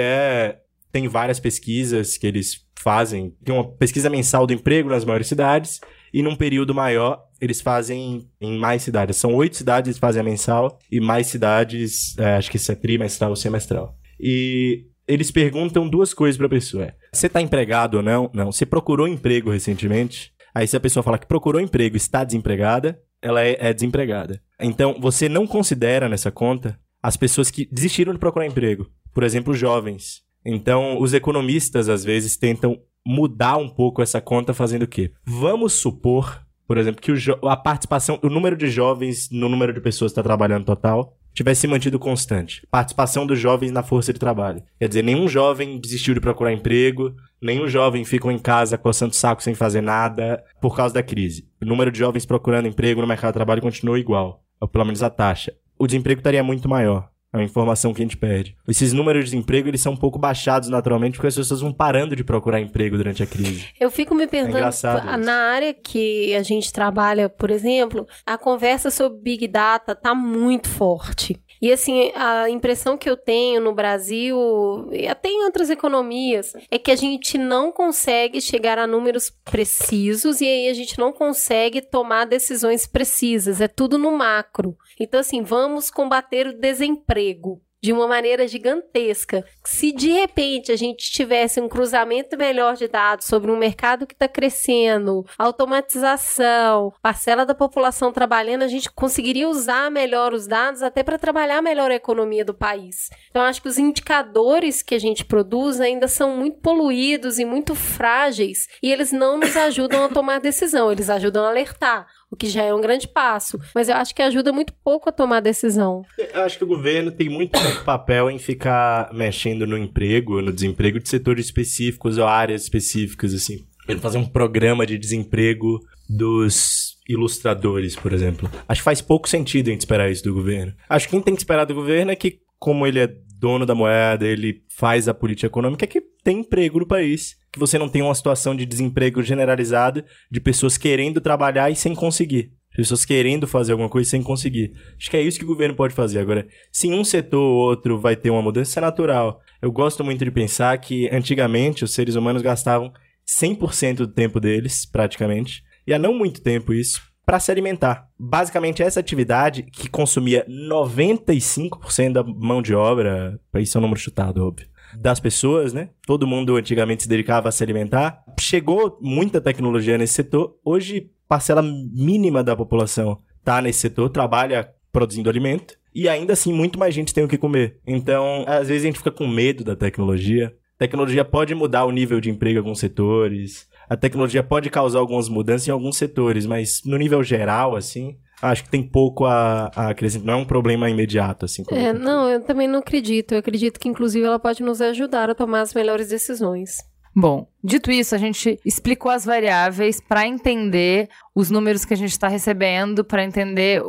tem várias pesquisas que eles fazem. Tem uma pesquisa mensal do emprego nas maiores cidades e num período maior eles fazem em mais cidades. São oito cidades eles fazem a mensal e mais cidades, é, acho que isso é trimestral ou semestral. E eles perguntam duas coisas para a pessoa. Você está empregado ou não? Não. Você procurou emprego recentemente? Aí se a pessoa fala que procurou emprego está desempregada, ela é, é desempregada. Então, você não considera nessa conta as pessoas que desistiram de procurar emprego. Por exemplo, jovens. Então, os economistas, às vezes, tentam mudar um pouco essa conta fazendo o quê? Vamos supor, por exemplo, que a participação, o número de jovens no número de pessoas que está trabalhando total tivesse mantido constante. Participação dos jovens na força de trabalho. Quer dizer, nenhum jovem desistiu de procurar emprego, nenhum jovem ficou em casa coçando saco sem fazer nada por causa da crise. O número de jovens procurando emprego no mercado de trabalho continuou igual, ou pelo menos a taxa. O desemprego estaria muito maior. É uma informação que a gente perde. Esses números de desemprego, eles são um pouco baixados naturalmente porque as pessoas vão parando de procurar emprego durante a crise.
Eu fico me perguntando, é na área que a gente trabalha, por exemplo, a conversa sobre Big Data tá muito forte. E assim, a impressão que eu tenho no Brasil, e até em outras economias, é que a gente não consegue chegar a números precisos e aí a gente não consegue tomar decisões precisas. É tudo no macro. Então, assim, vamos combater o desemprego de uma maneira gigantesca. Se de repente a gente tivesse um cruzamento melhor de dados sobre um mercado que está crescendo, automatização, parcela da população trabalhando, a gente conseguiria usar melhor os dados até para trabalhar melhor a economia do país. Então, acho que os indicadores que a gente produz ainda são muito poluídos e muito frágeis e eles não nos ajudam a tomar decisão, eles ajudam a alertar o que já é um grande passo. Mas eu acho que ajuda muito pouco a tomar decisão.
Eu acho que o governo tem muito papel em ficar mexendo no emprego, no desemprego de setores específicos ou áreas específicas, assim. Ele fazer um programa de desemprego dos ilustradores, por exemplo. Acho que faz pouco sentido a gente esperar isso do governo. Acho que quem tem que esperar do governo é que, como ele é dono da moeda, ele faz a política econômica, é que tem emprego no país. Que você não tem uma situação de desemprego generalizada de pessoas querendo trabalhar e sem conseguir. Pessoas querendo fazer alguma coisa sem conseguir. Acho que é isso que o governo pode fazer. Agora, se um setor ou outro vai ter uma mudança, é natural. Eu gosto muito de pensar que antigamente os seres humanos gastavam 100% do tempo deles, praticamente, e há não muito tempo isso, para se alimentar. Basicamente, essa atividade que consumia 95% da mão de obra, isso é um número chutado, óbvio, das pessoas, né? Todo mundo antigamente se dedicava a se alimentar. Chegou muita tecnologia nesse setor. Hoje, parcela mínima da população está nesse setor, trabalha produzindo alimento. E ainda assim, muito mais gente tem o que comer. Então, às vezes a gente fica com medo da tecnologia. A tecnologia pode mudar o nível de emprego em alguns setores a tecnologia pode causar algumas mudanças em alguns setores, mas no nível geral, assim, acho que tem pouco a, a acrescentar. Não é um problema imediato, assim.
É, não, eu também não acredito. Eu acredito que, inclusive, ela pode nos ajudar a tomar as melhores decisões.
Bom, dito isso, a gente explicou as variáveis para entender os números que a gente está recebendo, para entender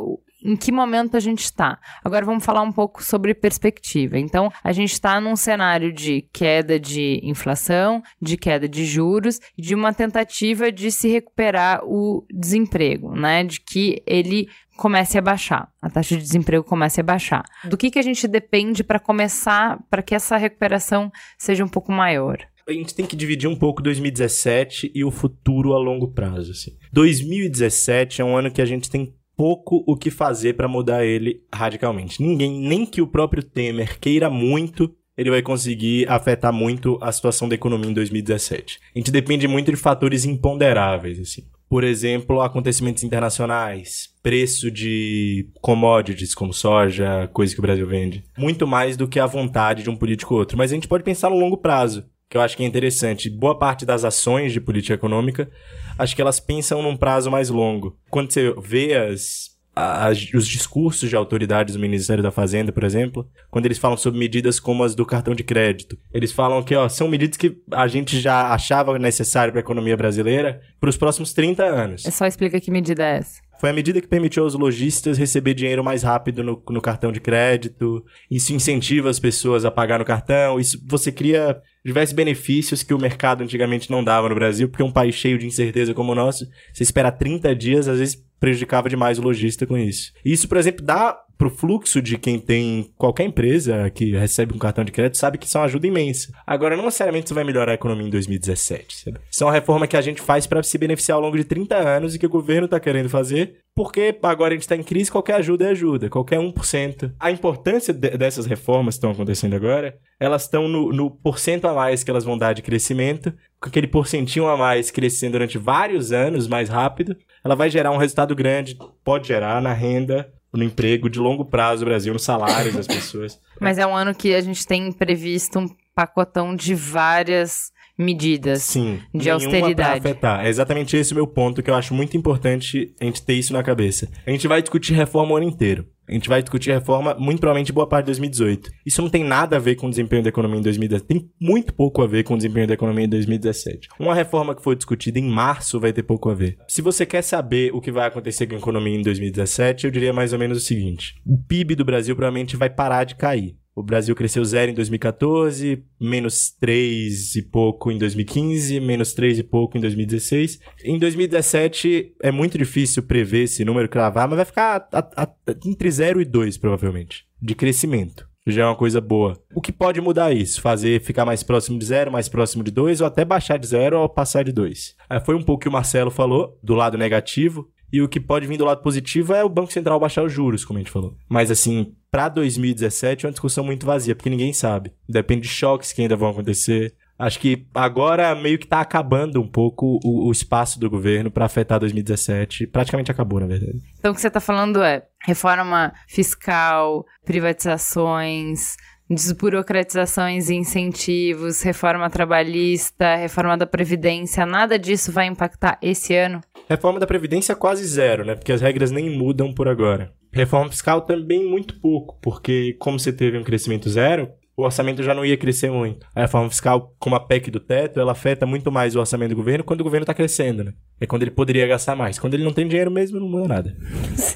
em que momento a gente está. Agora vamos falar um pouco sobre perspectiva. Então, a gente está num cenário de queda de inflação, de queda de juros, de uma tentativa de se recuperar o desemprego, né? De que ele comece a baixar, a taxa de desemprego comece a baixar. Do que, que a gente depende para começar, para que essa recuperação seja um pouco maior?
a gente tem que dividir um pouco 2017 e o futuro a longo prazo. Assim. 2017 é um ano que a gente tem pouco o que fazer para mudar ele radicalmente. Ninguém, nem que o próprio Temer queira muito, ele vai conseguir afetar muito a situação da economia em 2017. A gente depende muito de fatores imponderáveis, assim. Por exemplo, acontecimentos internacionais, preço de commodities como soja, coisa que o Brasil vende. Muito mais do que a vontade de um político ou outro. Mas a gente pode pensar no longo prazo que eu acho que é interessante. Boa parte das ações de política econômica, acho que elas pensam num prazo mais longo. Quando você vê as, as, os discursos de autoridades do Ministério da Fazenda, por exemplo, quando eles falam sobre medidas como as do cartão de crédito, eles falam que ó, são medidas que a gente já achava necessário para a economia brasileira para os próximos 30 anos.
É só explica que medida é essa.
Foi a medida que permitiu aos lojistas receber dinheiro mais rápido no, no cartão de crédito. Isso incentiva as pessoas a pagar no cartão. Isso você cria diversos benefícios que o mercado antigamente não dava no Brasil, porque um país cheio de incerteza como o nosso, você esperar 30 dias, às vezes prejudicava demais o lojista com isso. Isso, por exemplo, dá pro fluxo de quem tem qualquer empresa que recebe um cartão de crédito sabe que isso é uma ajuda imensa. Agora, não necessariamente isso vai melhorar a economia em 2017. Sabe? Isso é uma reforma que a gente faz para se beneficiar ao longo de 30 anos e que o governo tá querendo fazer, porque agora a gente tá em crise, qualquer ajuda é ajuda, qualquer 1%. A importância de, dessas reformas que estão acontecendo agora, elas estão no, no porcento a mais que elas vão dar de crescimento, com aquele porcentinho a mais crescendo durante vários anos mais rápido, ela vai gerar um resultado grande, pode gerar na renda, no emprego de longo prazo do Brasil, nos salários das pessoas.
Mas é um ano que a gente tem previsto um pacotão de várias medidas
Sim,
de austeridade.
Afetar. É exatamente esse o meu ponto que eu acho muito importante a gente ter isso na cabeça. A gente vai discutir reforma o ano inteiro. A gente vai discutir reforma muito provavelmente boa parte de 2018. Isso não tem nada a ver com o desempenho da economia em 2017. Tem muito pouco a ver com o desempenho da economia em 2017. Uma reforma que foi discutida em março vai ter pouco a ver. Se você quer saber o que vai acontecer com a economia em 2017, eu diria mais ou menos o seguinte: o PIB do Brasil provavelmente vai parar de cair. O Brasil cresceu zero em 2014, menos 3 e pouco em 2015, menos 3 e pouco em 2016. Em 2017 é muito difícil prever esse número cravar, mas vai ficar a- a- entre 0 e 2 provavelmente, de crescimento. Já é uma coisa boa. O que pode mudar isso? Fazer ficar mais próximo de zero, mais próximo de 2, ou até baixar de zero ou passar de 2. Foi um pouco o que o Marcelo falou, do lado negativo. E o que pode vir do lado positivo é o Banco Central baixar os juros, como a gente falou. Mas assim, pra 2017 é uma discussão muito vazia, porque ninguém sabe. Depende de choques que ainda vão acontecer. Acho que agora meio que tá acabando um pouco o, o espaço do governo pra afetar 2017. Praticamente acabou, na verdade.
Então, o que você está falando é reforma fiscal, privatizações, desburocratizações e incentivos, reforma trabalhista, reforma da Previdência, nada disso vai impactar esse ano?
Reforma da Previdência quase zero, né? Porque as regras nem mudam por agora. Reforma fiscal também muito pouco, porque como você teve um crescimento zero, o orçamento já não ia crescer muito. A reforma fiscal, como a PEC do teto, ela afeta muito mais o orçamento do governo quando o governo está crescendo, né? É quando ele poderia gastar mais. Quando ele não tem dinheiro mesmo, não muda nada.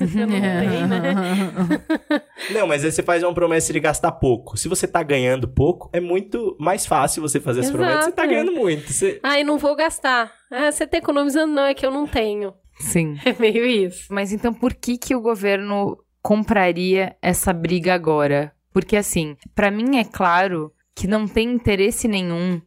Eu não tenho, né?
Não, mas aí você faz uma promessa de gastar pouco. Se você tá ganhando pouco, é muito mais fácil você fazer essa promessa. Você tá
é.
ganhando muito. Você...
Ai, não vou gastar. Ah, você tá economizando? Não, é que eu não tenho.
Sim.
É meio isso.
Mas então por que que o governo compraria essa briga agora? Porque assim, pra mim é claro que não tem interesse nenhum.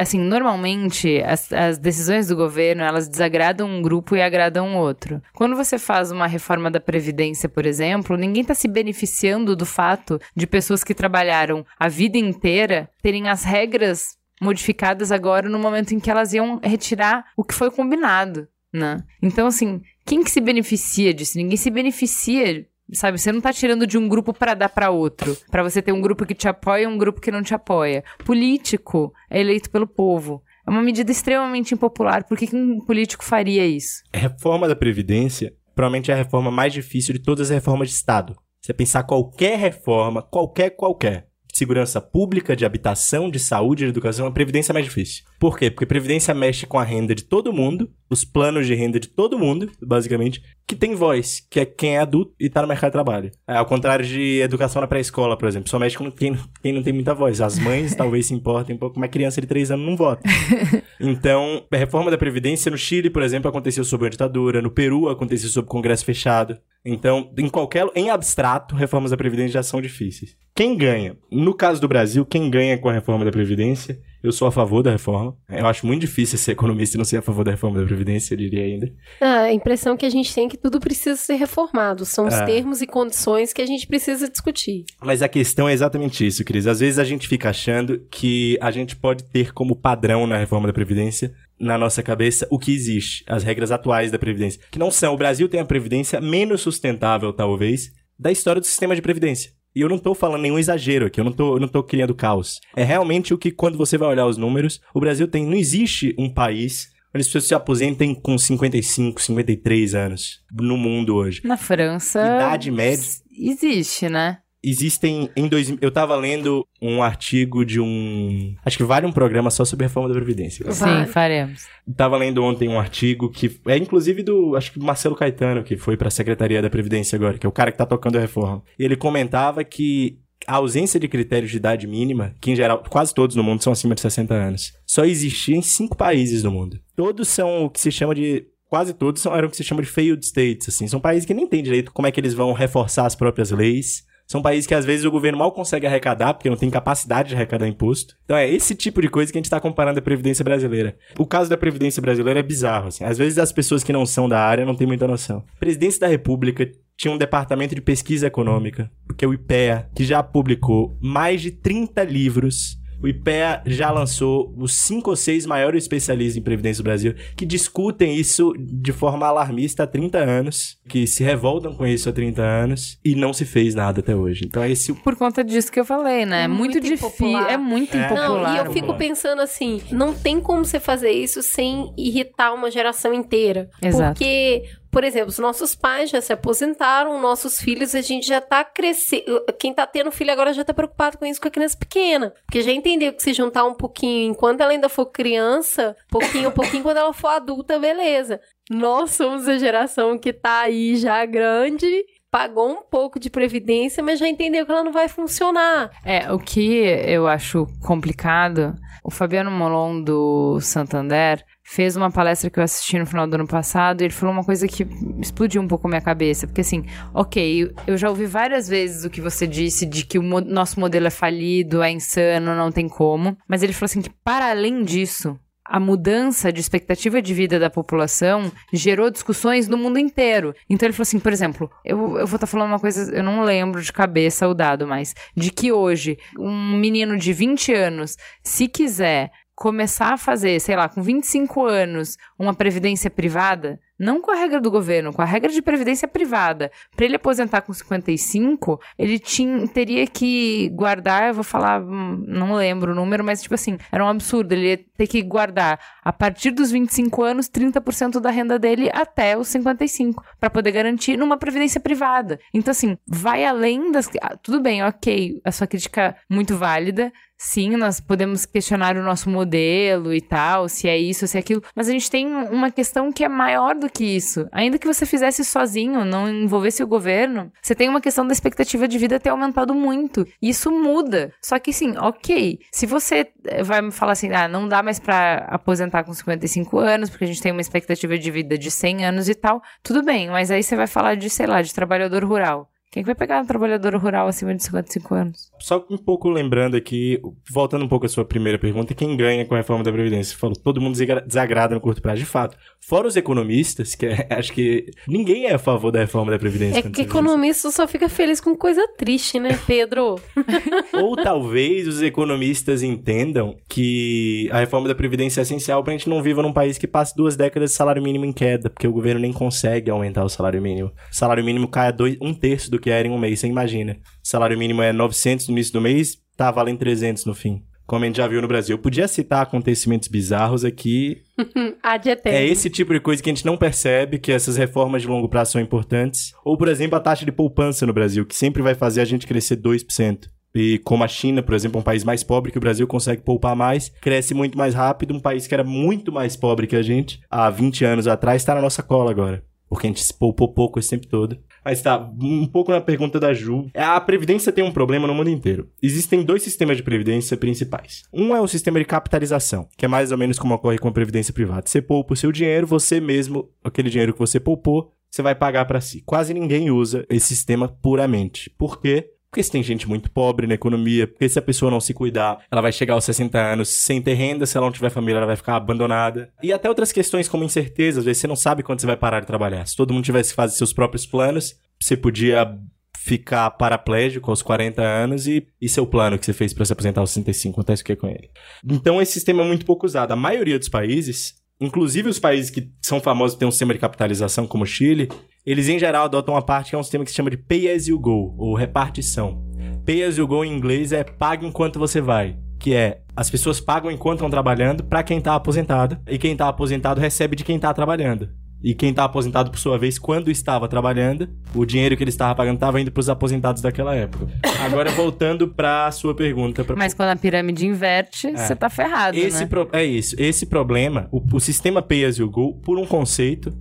Assim, normalmente as, as decisões do governo elas desagradam um grupo e agradam outro. Quando você faz uma reforma da previdência, por exemplo, ninguém está se beneficiando do fato de pessoas que trabalharam a vida inteira terem as regras modificadas agora no momento em que elas iam retirar o que foi combinado, né? Então, assim, quem que se beneficia disso? Ninguém se beneficia, sabe? Você não tá tirando de um grupo pra dar pra outro, Pra você ter um grupo que te apoia e um grupo que não te apoia. Político é eleito pelo povo. É uma medida extremamente impopular. Por que, que um político faria isso?
A reforma da Previdência provavelmente é a reforma mais difícil de todas as reformas de Estado. Você pensar qualquer reforma, qualquer, qualquer, segurança pública, de habitação, de saúde, de educação, a Previdência é mais difícil. Por quê? Porque Previdência mexe com a renda de todo mundo, os planos de renda de todo mundo, basicamente, que tem voz, que é quem é adulto e tá no mercado de trabalho. É, ao contrário de educação na pré-escola, por exemplo, só mexe com quem, quem não tem muita voz. As mães talvez se importem um pouco, mas criança de 3 anos não vota. Então, a reforma da Previdência no Chile, por exemplo, aconteceu sob uma ditadura, no Peru aconteceu sob Congresso fechado. Então, em qualquer, em abstrato, reformas da Previdência já são difíceis. Quem ganha? No caso do Brasil, quem ganha com a reforma da Previdência? Eu sou a favor da reforma. Eu acho muito difícil ser economista e não ser a favor da reforma da Previdência, eu diria ainda.
Ah, a impressão que a gente tem é que tudo precisa ser reformado. São os
É.
termos e condições que a gente precisa discutir.
Mas a questão é exatamente isso, Cris. Às vezes a gente fica achando que a gente pode ter como padrão na reforma da Previdência, na nossa cabeça, o que existe, as regras atuais da Previdência. Que não são. O Brasil tem a Previdência menos sustentável, talvez, da história do sistema de Previdência. E eu não tô falando nenhum exagero aqui, eu não tô, eu não tô criando caos. É realmente o que, quando você vai olhar os números, o Brasil tem. Não existe um país onde as pessoas se aposentem com 55, 53 anos no mundo hoje.
Na França.
Idade média.
Existe, né?
Existem em dois, eu tava lendo um artigo de um, acho que vale um programa só sobre reforma da previdência.
Sim, faremos.
Tava lendo ontem um artigo que é inclusive do, acho que do Marcelo Caetano, que foi pra Secretaria da Previdência agora, que é o cara que tá tocando a reforma. E ele comentava que a ausência de critérios de idade mínima, que em geral quase todos no mundo são acima de 60 anos, só existia em cinco países do mundo. Todos são o que se chama de quase todos são, eram o que se chama de failed states, assim. São países que nem têm direito como é que eles vão reforçar as próprias leis. São países que às vezes o governo mal consegue arrecadar, porque não tem capacidade de arrecadar imposto. Então é esse tipo de coisa que a gente está comparando a Previdência brasileira. O caso da Previdência brasileira é bizarro, assim. Às vezes as pessoas que não são da área não têm muita noção. Presidência da República tinha um departamento de pesquisa econômica, que é o IPEA, que já publicou mais de 30 livros o IPEA já lançou os cinco ou seis maiores especialistas em Previdência do Brasil que discutem isso de forma alarmista há 30 anos, que se revoltam com isso há 30 anos e não se fez nada até hoje. Então é esse
Por conta disso que eu falei, né? É muito, muito difícil, é muito é. impopular.
Não, e eu fico pensando assim, não tem como você fazer isso sem irritar uma geração inteira.
Exato.
Porque por exemplo, os nossos pais já se aposentaram, nossos filhos, a gente já tá crescendo. Quem tá tendo filho agora já tá preocupado com isso com a criança pequena. Porque já entendeu que se juntar um pouquinho enquanto ela ainda for criança, pouquinho, pouquinho, quando ela for adulta, beleza. Nós somos a geração que tá aí já grande pagou um pouco de previdência, mas já entendeu que ela não vai funcionar.
É, o que eu acho complicado, o Fabiano Molon do Santander, fez uma palestra que eu assisti no final do ano passado e ele falou uma coisa que explodiu um pouco minha cabeça. Porque assim, ok, eu já ouvi várias vezes o que você disse de que o mo nosso modelo é falido, é insano, não tem como. Mas ele falou assim que, para além disso, a mudança de expectativa de vida da população gerou discussões no mundo inteiro. Então ele falou assim, por exemplo, eu, eu vou estar tá falando uma coisa, eu não lembro de cabeça o dado, mas de que hoje um menino de 20 anos, se quiser começar a fazer, sei lá, com 25 anos, uma previdência privada, não com a regra do governo, com a regra de previdência privada. Para ele aposentar com 55, ele tinha, teria que guardar, eu vou falar, hum, não lembro o número, mas tipo assim, era um absurdo. Ele ia ter que guardar a partir dos 25 anos 30% da renda dele até os 55, para poder garantir numa previdência privada. Então assim, vai além das ah, tudo bem, OK, a sua crítica muito válida. Sim, nós podemos questionar o nosso modelo e tal, se é isso, se é aquilo, mas a gente tem uma questão que é maior do que isso. Ainda que você fizesse sozinho, não envolvesse o governo, você tem uma questão da expectativa de vida ter aumentado muito. Isso muda. Só que sim, ok. Se você eh, vai me falar assim, ah, não dá mais para aposentar com 55 anos, porque a gente tem uma expectativa de vida de 100 anos e tal, tudo bem, mas aí você vai falar de, sei lá, de trabalhador rural. Quem é que vai pegar um trabalhador rural acima de 55 anos?
Só um pouco lembrando aqui, voltando um pouco à sua primeira pergunta, quem ganha com a reforma da Previdência? Você falou, todo mundo desagrada no curto prazo. De fato, fora os economistas, que é, acho que ninguém é a favor da reforma da Previdência.
É que economista só fica feliz com coisa triste, né, Pedro?
Ou talvez os economistas entendam que a reforma da Previdência é essencial para a gente não viva num país que passe duas décadas de salário mínimo em queda, porque o governo nem consegue aumentar o salário mínimo. O salário mínimo cai a dois, um terço do que era em um mês, você imagina. O salário mínimo é 900 no início do mês, tá valendo 300 no fim. Como a gente já viu no Brasil. Eu podia citar acontecimentos bizarros aqui. é esse tipo de coisa que a gente não percebe que essas reformas de longo prazo são importantes. Ou, por exemplo, a taxa de poupança no Brasil, que sempre vai fazer a gente crescer 2%. E como a China, por exemplo, é um país mais pobre que o Brasil consegue poupar mais, cresce muito mais rápido. Um país que era muito mais pobre que a gente há 20 anos atrás está na nossa cola agora. Porque a gente se poupou pouco esse tempo todo. Mas tá, um pouco na pergunta da Ju. A Previdência tem um problema no mundo inteiro. Existem dois sistemas de Previdência principais. Um é o sistema de capitalização, que é mais ou menos como ocorre com a Previdência privada. Você poupa o seu dinheiro, você mesmo, aquele dinheiro que você poupou, você vai pagar para si. Quase ninguém usa esse sistema puramente. Por quê? Porque se tem gente muito pobre na economia, porque se a pessoa não se cuidar, ela vai chegar aos 60 anos sem ter renda, se ela não tiver família, ela vai ficar abandonada. E até outras questões como incerteza, às vezes você não sabe quando você vai parar de trabalhar. Se todo mundo tivesse que fazer seus próprios planos, você podia ficar paraplégico aos 40 anos e, e seu plano que você fez para se aposentar aos 65, acontece o que com ele. Então esse sistema é muito pouco usado. A maioria dos países inclusive os países que são famosos por ter um sistema de capitalização, como o Chile, eles em geral adotam uma parte que é um sistema que se chama de pay as you go, ou repartição. Pay as you go em inglês é pague enquanto você vai, que é as pessoas pagam enquanto estão trabalhando para quem está aposentado, e quem está aposentado recebe de quem está trabalhando. E quem está aposentado, por sua vez, quando estava trabalhando, o dinheiro que ele estava pagando estava indo para os aposentados daquela época. Agora, voltando para a sua pergunta. Pra...
Mas quando a pirâmide inverte, é. você está ferrado,
Esse
né?
Pro... É isso. Esse problema, o, o sistema Pay As You Go, por um conceito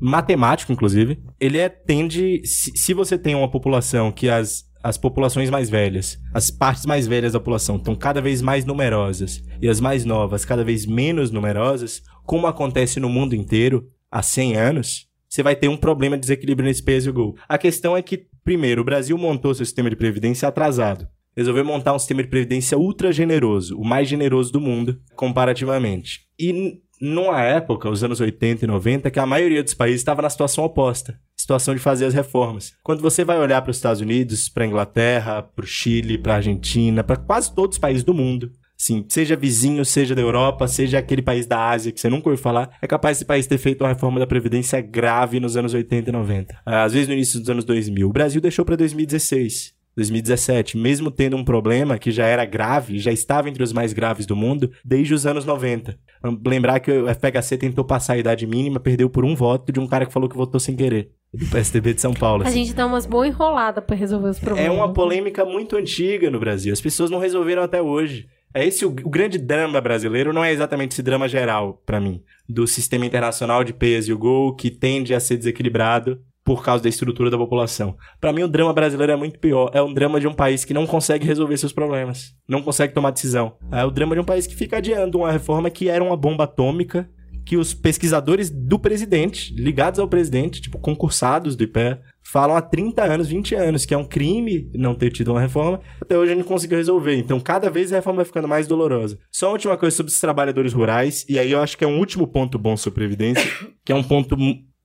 matemático, inclusive, ele é, tende... Se, se você tem uma população que as as populações mais velhas, as partes mais velhas da população estão cada vez mais numerosas e as mais novas cada vez menos numerosas, como acontece no mundo inteiro, há 100 anos, você vai ter um problema de desequilíbrio nesse pay as you go. A questão é que, primeiro, o Brasil montou seu sistema de previdência atrasado. Resolveu montar um sistema de previdência ultra generoso, o mais generoso do mundo, comparativamente. E numa época, os anos 80 e 90, que a maioria dos países estava na situação oposta situação de fazer as reformas. Quando você vai olhar para os Estados Unidos, para a Inglaterra, para o Chile, para a Argentina, para quase todos os países do mundo, Sim, seja vizinho, seja da Europa, seja aquele país da Ásia que você nunca ouviu falar, é capaz esse país ter feito uma reforma da Previdência grave nos anos 80 e 90. Às vezes no início dos anos 2000. O Brasil deixou para 2016. 2017, mesmo tendo um problema que já era grave, já estava entre os mais graves do mundo desde os anos 90. Lembrar que o FHC tentou passar a idade mínima, perdeu por um voto de um cara que falou que votou sem querer. Do PSDB de São Paulo.
A
assim.
gente dá umas boas enroladas para resolver os problemas.
É uma polêmica muito antiga no Brasil. As pessoas não resolveram até hoje. É esse o, o grande drama brasileiro, não é exatamente esse drama geral, para mim, do sistema internacional de pay as you go, que tende a ser desequilibrado por causa da estrutura da população. Para mim, o drama brasileiro é muito pior. É um drama de um país que não consegue resolver seus problemas, não consegue tomar decisão. É o drama de um país que fica adiando uma reforma que era uma bomba atômica que os pesquisadores do presidente, ligados ao presidente, tipo concursados do IPE, falam há 30 anos, 20 anos, que é um crime não ter tido uma reforma, até hoje a gente conseguiu resolver. Então, cada vez a reforma vai ficando mais dolorosa. Só uma última coisa sobre os trabalhadores rurais, e aí eu acho que é um último ponto bom sobre Previdência, que é um ponto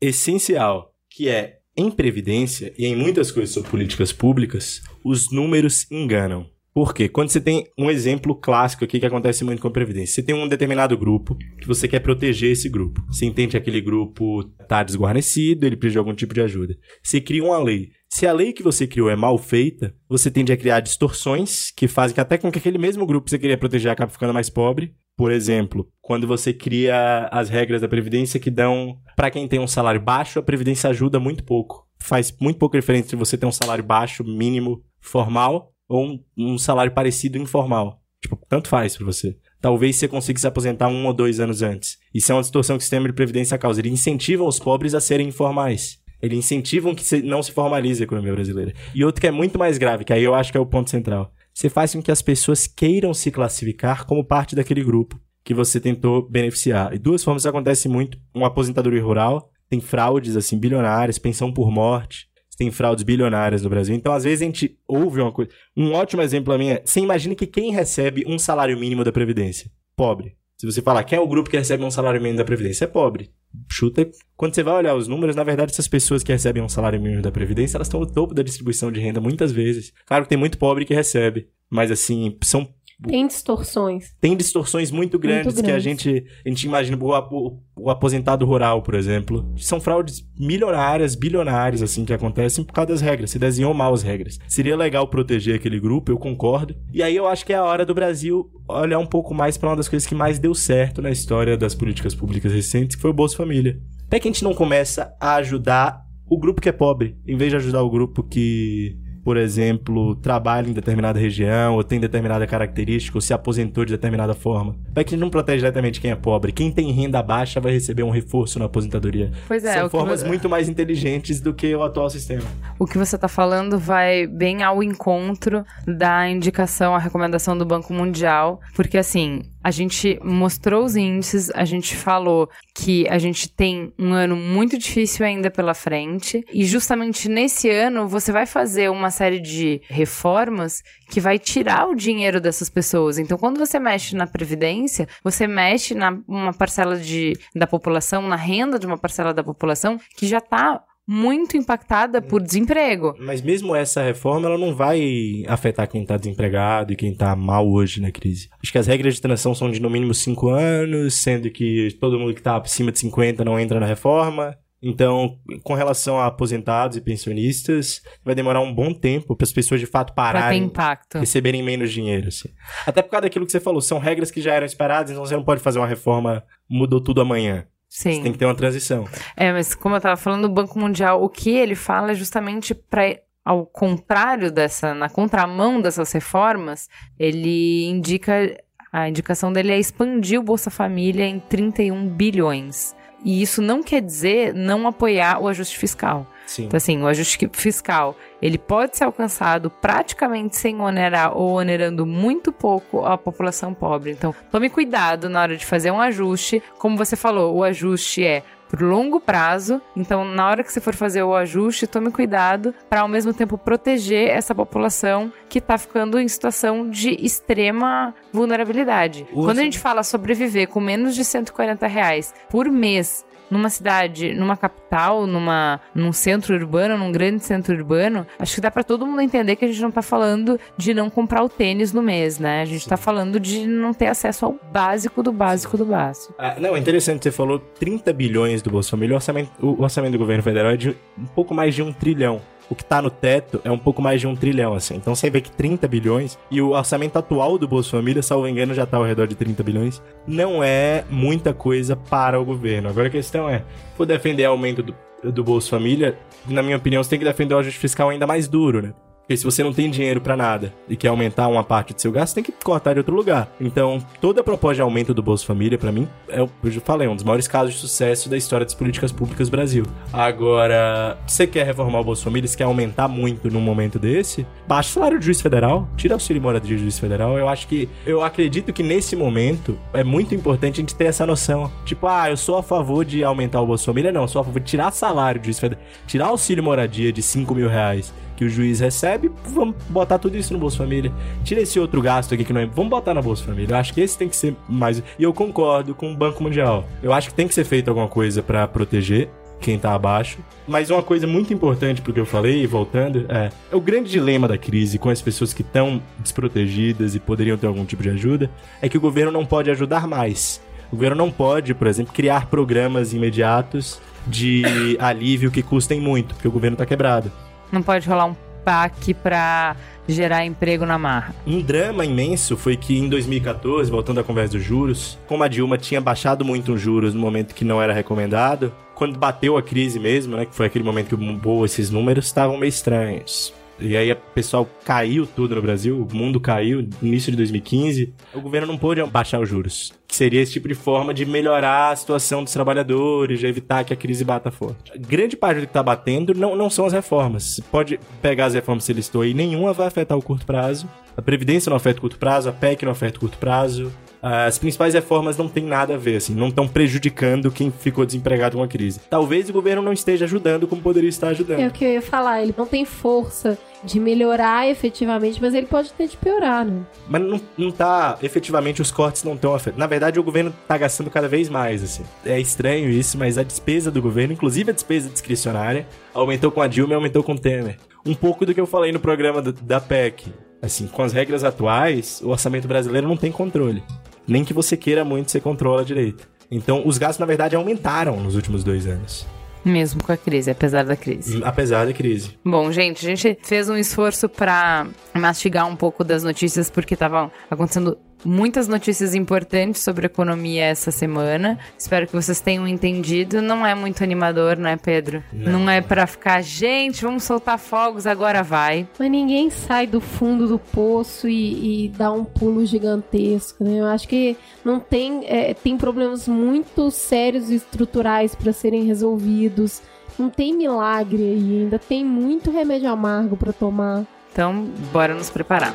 essencial, que é, em Previdência e em muitas coisas sobre políticas públicas, os números enganam. Por quê? Quando você tem um exemplo clássico aqui que acontece muito com a Previdência, você tem um determinado grupo que você quer proteger esse grupo. Você entende que aquele grupo está desguarnecido, ele precisa de algum tipo de ajuda. Você cria uma lei. Se a lei que você criou é mal feita, você tende a criar distorções que fazem que até com que aquele mesmo grupo que você queria proteger acabe ficando mais pobre. Por exemplo, quando você cria as regras da Previdência que dão para quem tem um salário baixo, a Previdência ajuda muito pouco. Faz muito pouca diferença se você tem um salário baixo, mínimo, formal, ou um, um salário parecido informal. Tipo, tanto faz para você. Talvez você consiga se aposentar um ou dois anos antes. Isso é uma distorção que o sistema de previdência causa. Ele incentiva os pobres a serem informais. Ele incentivam que não se formalize a economia brasileira. E outro que é muito mais grave, que aí eu acho que é o ponto central. Você faz com que as pessoas queiram se classificar como parte daquele grupo que você tentou beneficiar. E duas formas acontecem muito. Uma aposentadoria rural, tem fraudes assim bilionárias, pensão por morte, tem fraudes bilionárias no Brasil. Então, às vezes, a gente ouve uma coisa. Um ótimo exemplo a mim é: você imagina que quem recebe um salário mínimo da Previdência? Pobre. Se você falar quem é o grupo que recebe um salário mínimo da Previdência, é pobre. Chuta. Quando você vai olhar os números, na verdade, essas pessoas que recebem um salário mínimo da Previdência, elas estão no topo da distribuição de renda muitas vezes. Claro que tem muito pobre que recebe, mas assim, são
tem distorções.
Tem distorções muito grandes, muito que a gente, a gente imagina. O, o, o, aposentado rural, por exemplo. São fraudes milionárias, bilionárias, assim, que acontecem por causa das regras. Se desenhou mal as regras. Seria legal proteger aquele grupo, eu concordo. E aí eu acho que é a hora do Brasil olhar um pouco mais para uma das coisas que mais deu certo na história das políticas públicas recentes, que foi o Bolsa Família. Até que a gente não começa a ajudar o grupo que é pobre, em vez de ajudar o grupo que por exemplo, trabalha em determinada região, ou tem determinada característica, ou se aposentou de determinada forma. Vai que não protege diretamente quem é pobre. Quem tem renda baixa vai receber um reforço na aposentadoria.
Pois é.
São formas muito mais inteligentes do que o atual sistema.
O que você está falando vai bem ao encontro da indicação, a recomendação do Banco Mundial, porque assim, a gente mostrou os índices, a gente falou que a gente tem um ano muito difícil ainda pela frente, e justamente nesse ano você vai fazer uma série de reformas que vai tirar o dinheiro dessas pessoas. Então, quando você mexe na previdência, você mexe na uma parcela de, da população, na renda de uma parcela da população que já está muito impactada por desemprego.
Mas mesmo essa reforma, ela não vai afetar quem está desempregado e quem está mal hoje na crise. Acho que as regras de transição são de no mínimo 5 anos, sendo que todo mundo que está acima de 50 não entra na reforma. Então, com relação a aposentados e pensionistas, vai demorar um bom tempo para as pessoas de fato pararem, receberem menos dinheiro. Assim. Até por causa daquilo que você falou, são regras que já eram esperadas, então você não pode fazer uma reforma, mudou tudo amanhã.
Sim.
Você tem que ter uma transição.
É, mas como eu estava falando, o Banco Mundial, o que ele fala é justamente para ao contrário dessa, na contramão dessas reformas, ele indica a indicação dele é expandir o Bolsa Família em 31 bilhões. E isso não quer dizer não apoiar o ajuste fiscal.
Sim.
Então, assim, o ajuste fiscal, ele pode ser alcançado praticamente sem onerar ou onerando muito pouco a população pobre. Então, tome cuidado na hora de fazer um ajuste. Como você falou, o ajuste é por longo prazo. Então, na hora que você for fazer o ajuste, tome cuidado para ao mesmo tempo proteger essa população que está ficando em situação de extrema vulnerabilidade. Quando a gente fala sobreviver com menos de 140 reais por mês numa cidade, numa capital, numa, num centro urbano, num grande centro urbano, acho que dá para todo mundo entender que a gente não tá falando de não comprar o tênis no mês, né? A gente Sim. tá falando de não ter acesso ao básico do básico do básico.
Ah, não, é interessante, você falou 30 bilhões do Bolsa Família, o orçamento, o orçamento do governo federal é de um pouco mais de um trilhão o que tá no teto é um pouco mais de um trilhão, assim. Então você vê que 30 bilhões, e o orçamento atual do Bolsa Família, salvo engano, já tá ao redor de 30 bilhões, não é muita coisa para o governo. Agora a questão é, for defender aumento do, do Bolsa Família, na minha opinião, você tem que defender o ajuste fiscal ainda mais duro, né? Porque se você não tem dinheiro para nada e quer aumentar uma parte do seu gasto, tem que cortar de outro lugar. Então, toda a proposta de aumento do Bolsa Família, para mim, é, eu já falei, um dos maiores casos de sucesso da história das políticas públicas do Brasil. Agora, você quer reformar o Bolsa Família, você quer aumentar muito num momento desse, baixa o salário do juiz federal, tira o auxílio moradia do juiz federal. Eu acho que, eu acredito que nesse momento é muito importante a gente ter essa noção. Tipo, ah, eu sou a favor de aumentar o Bolsa Família. Não, eu sou a favor de tirar salário do juiz federal, tirar auxílio moradia de 5 mil reais que o juiz recebe, vamos botar tudo isso no Bolsa Família. Tira esse outro gasto aqui que não é. Vamos botar na Bolsa Família. Eu acho que esse tem que ser mais. E eu concordo com o Banco Mundial. Eu acho que tem que ser feito alguma coisa para proteger quem tá abaixo. Mas uma coisa muito importante pro que eu falei, voltando, é, é o grande dilema da crise com as pessoas que estão desprotegidas e poderiam ter algum tipo de ajuda, é que o governo não pode ajudar mais. O governo não pode, por exemplo, criar programas imediatos de alívio que custem muito, porque o governo tá quebrado.
Não pode rolar um PAC para gerar emprego na marra.
Um drama imenso foi que em 2014, voltando à conversa dos juros, como a Dilma tinha baixado muito os juros no momento que não era recomendado, quando bateu a crise mesmo, né, que foi aquele momento que bombou esses números, estavam meio estranhos. E aí o pessoal caiu tudo no Brasil, o mundo caiu início de 2015. O governo não pôde baixar os juros. Que seria esse tipo de forma de melhorar a situação dos trabalhadores, de evitar que a crise bata forte. Grande parte do que está batendo não, não são as reformas. Você pode pegar as reformas que você listou aí, nenhuma vai afetar o curto prazo. A Previdência não afeta o curto prazo, a PEC não afeta o curto prazo. As principais reformas não têm nada a ver, assim, não estão prejudicando quem ficou desempregado com a crise. Talvez o governo não esteja ajudando como poderia estar ajudando.
É o que eu ia falar, ele não tem força de melhorar efetivamente, mas ele pode ter de piorar, né?
Mas não, não tá, efetivamente os cortes não estão afetando. Na verdade, o governo tá gastando cada vez mais, assim. É estranho isso, mas a despesa do governo, inclusive a despesa discricionária, aumentou com a Dilma e aumentou com o Temer. Um pouco do que eu falei no programa do, da PEC. Assim, com as regras atuais, o orçamento brasileiro não tem controle nem que você queira muito, você controla direito. Então, os gastos, na verdade, aumentaram nos últimos dois anos.
Mesmo com a crise, apesar da crise.
Apesar da crise.
Bom, gente, a gente fez um esforço para mastigar um pouco das notícias porque estavam acontecendo muitas notícias importantes sobre economia essa semana. Espero que vocês tenham entendido. Não é muito animador, né, Pedro? Não, Não é para ficar, gente, vamos soltar fogos, agora vai.
Mas ninguém sai do fundo do poço e, e dá um pulo gigantesco, né? Eu acho que não tem, é, tem problemas muito sérios e estruturais para serem resolvidos. Não tem milagre aí, ainda tem muito remédio amargo para tomar.
Então, bora nos preparar.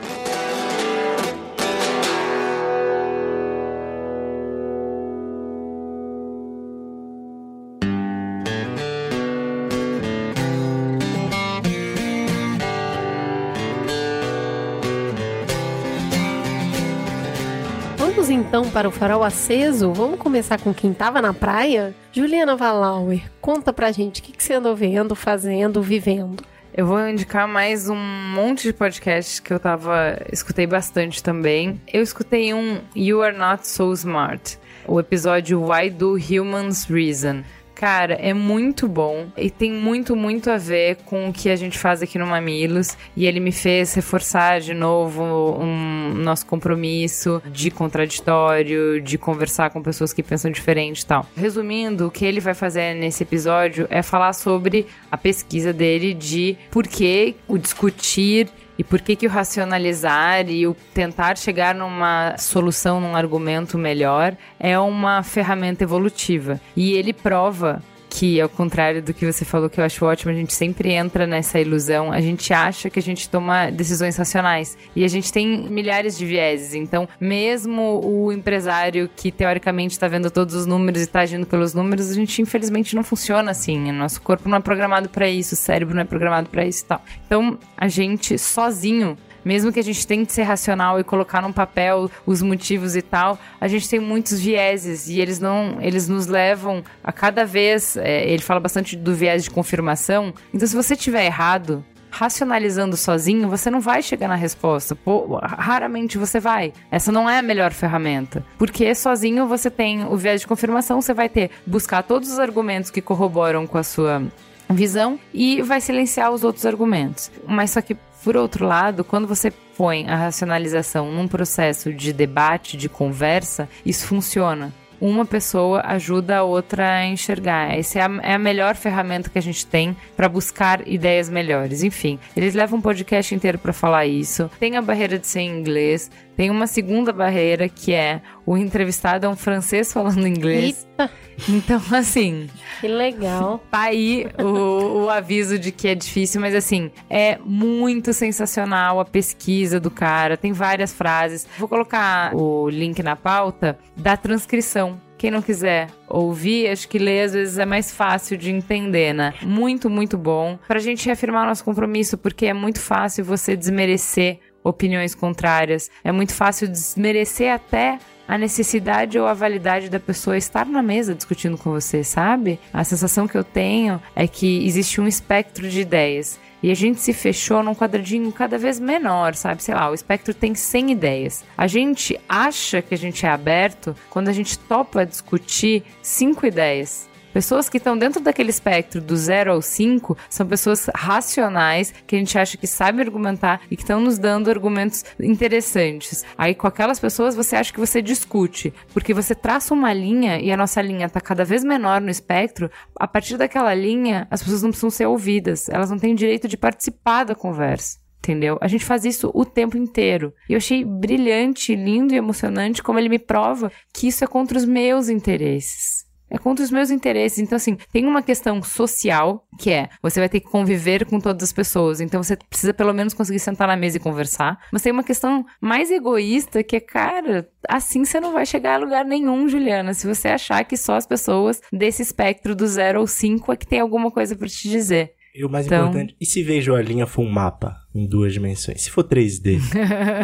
Então para o farol aceso, vamos começar com quem estava na praia? Juliana Valauer, conta pra gente o que, que você andou vendo, fazendo, vivendo.
Eu vou indicar mais um monte de podcasts que eu tava. escutei bastante também. Eu escutei um You Are Not So Smart, o episódio Why Do Humans Reason? Cara, é muito bom e tem muito, muito a ver com o que a gente faz aqui no Mamilos. E ele me fez reforçar de novo um nosso compromisso de contraditório, de conversar com pessoas que pensam diferente e tal. Resumindo, o que ele vai fazer nesse episódio é falar sobre a pesquisa dele de por que o discutir e por que, que o racionalizar e o tentar chegar numa solução, num argumento melhor, é uma ferramenta evolutiva. E ele prova que, ao contrário do que você falou, que eu acho ótimo, a gente sempre entra nessa ilusão. A gente acha que a gente toma decisões racionais. E a gente tem milhares de vieses. Então, mesmo o empresário que teoricamente está vendo todos os números e está agindo pelos números, a gente infelizmente não funciona assim. Nosso corpo não é programado para isso, o cérebro não é programado para isso e tal. Então, a gente sozinho mesmo que a gente tente ser racional e colocar num papel os motivos e tal, a gente tem muitos vieses e eles não, eles nos levam a cada vez. É, ele fala bastante do viés de confirmação. Então, se você tiver errado, racionalizando sozinho, você não vai chegar na resposta. Pô, raramente você vai. Essa não é a melhor ferramenta. Porque sozinho você tem o viés de confirmação, você vai ter buscar todos os argumentos que corroboram com a sua visão e vai silenciar os outros argumentos. Mas só que por outro lado, quando você põe a racionalização num processo de debate, de conversa, isso funciona uma pessoa ajuda a outra a enxergar. Essa é a, é a melhor ferramenta que a gente tem para buscar ideias melhores. Enfim, eles levam um podcast inteiro para falar isso. Tem a barreira de ser em inglês, tem uma segunda barreira que é o entrevistado é um francês falando inglês. Eita. Então, assim.
Que legal.
Tá aí o, o aviso de que é difícil, mas assim, é muito sensacional a pesquisa do cara. Tem várias frases. Vou colocar o link na pauta da transcrição quem não quiser ouvir, acho que ler às vezes é mais fácil de entender, né? Muito, muito bom. Pra gente reafirmar nosso compromisso, porque é muito fácil você desmerecer opiniões contrárias. É muito fácil desmerecer até a necessidade ou a validade da pessoa estar na mesa discutindo com você, sabe? A sensação que eu tenho é que existe um espectro de ideias e a gente se fechou num quadradinho cada vez menor, sabe? Sei lá, o espectro tem 100 ideias. A gente acha que a gente é aberto quando a gente topa discutir cinco ideias. Pessoas que estão dentro daquele espectro do 0 ao 5 são pessoas racionais, que a gente acha que sabem argumentar e que estão nos dando argumentos interessantes. Aí com aquelas pessoas você acha que você discute, porque você traça uma linha e a nossa linha está cada vez menor no espectro. A partir daquela linha, as pessoas não precisam ser ouvidas, elas não têm direito de participar da conversa entendeu? A gente faz isso o tempo inteiro. E eu achei brilhante, lindo e emocionante como ele me prova que isso é contra os meus interesses. É contra os meus interesses. Então, assim, tem uma questão social, que é você vai ter que conviver com todas as pessoas. Então, você precisa pelo menos conseguir sentar na mesa e conversar. Mas tem uma questão mais egoísta, que é, cara, assim você não vai chegar a lugar nenhum, Juliana. Se você achar que só as pessoas desse espectro do 0 ou 5 é que tem alguma coisa para te dizer.
E o mais então... importante, e se vejo a linha for um mapa? Em duas dimensões. Se for 3D,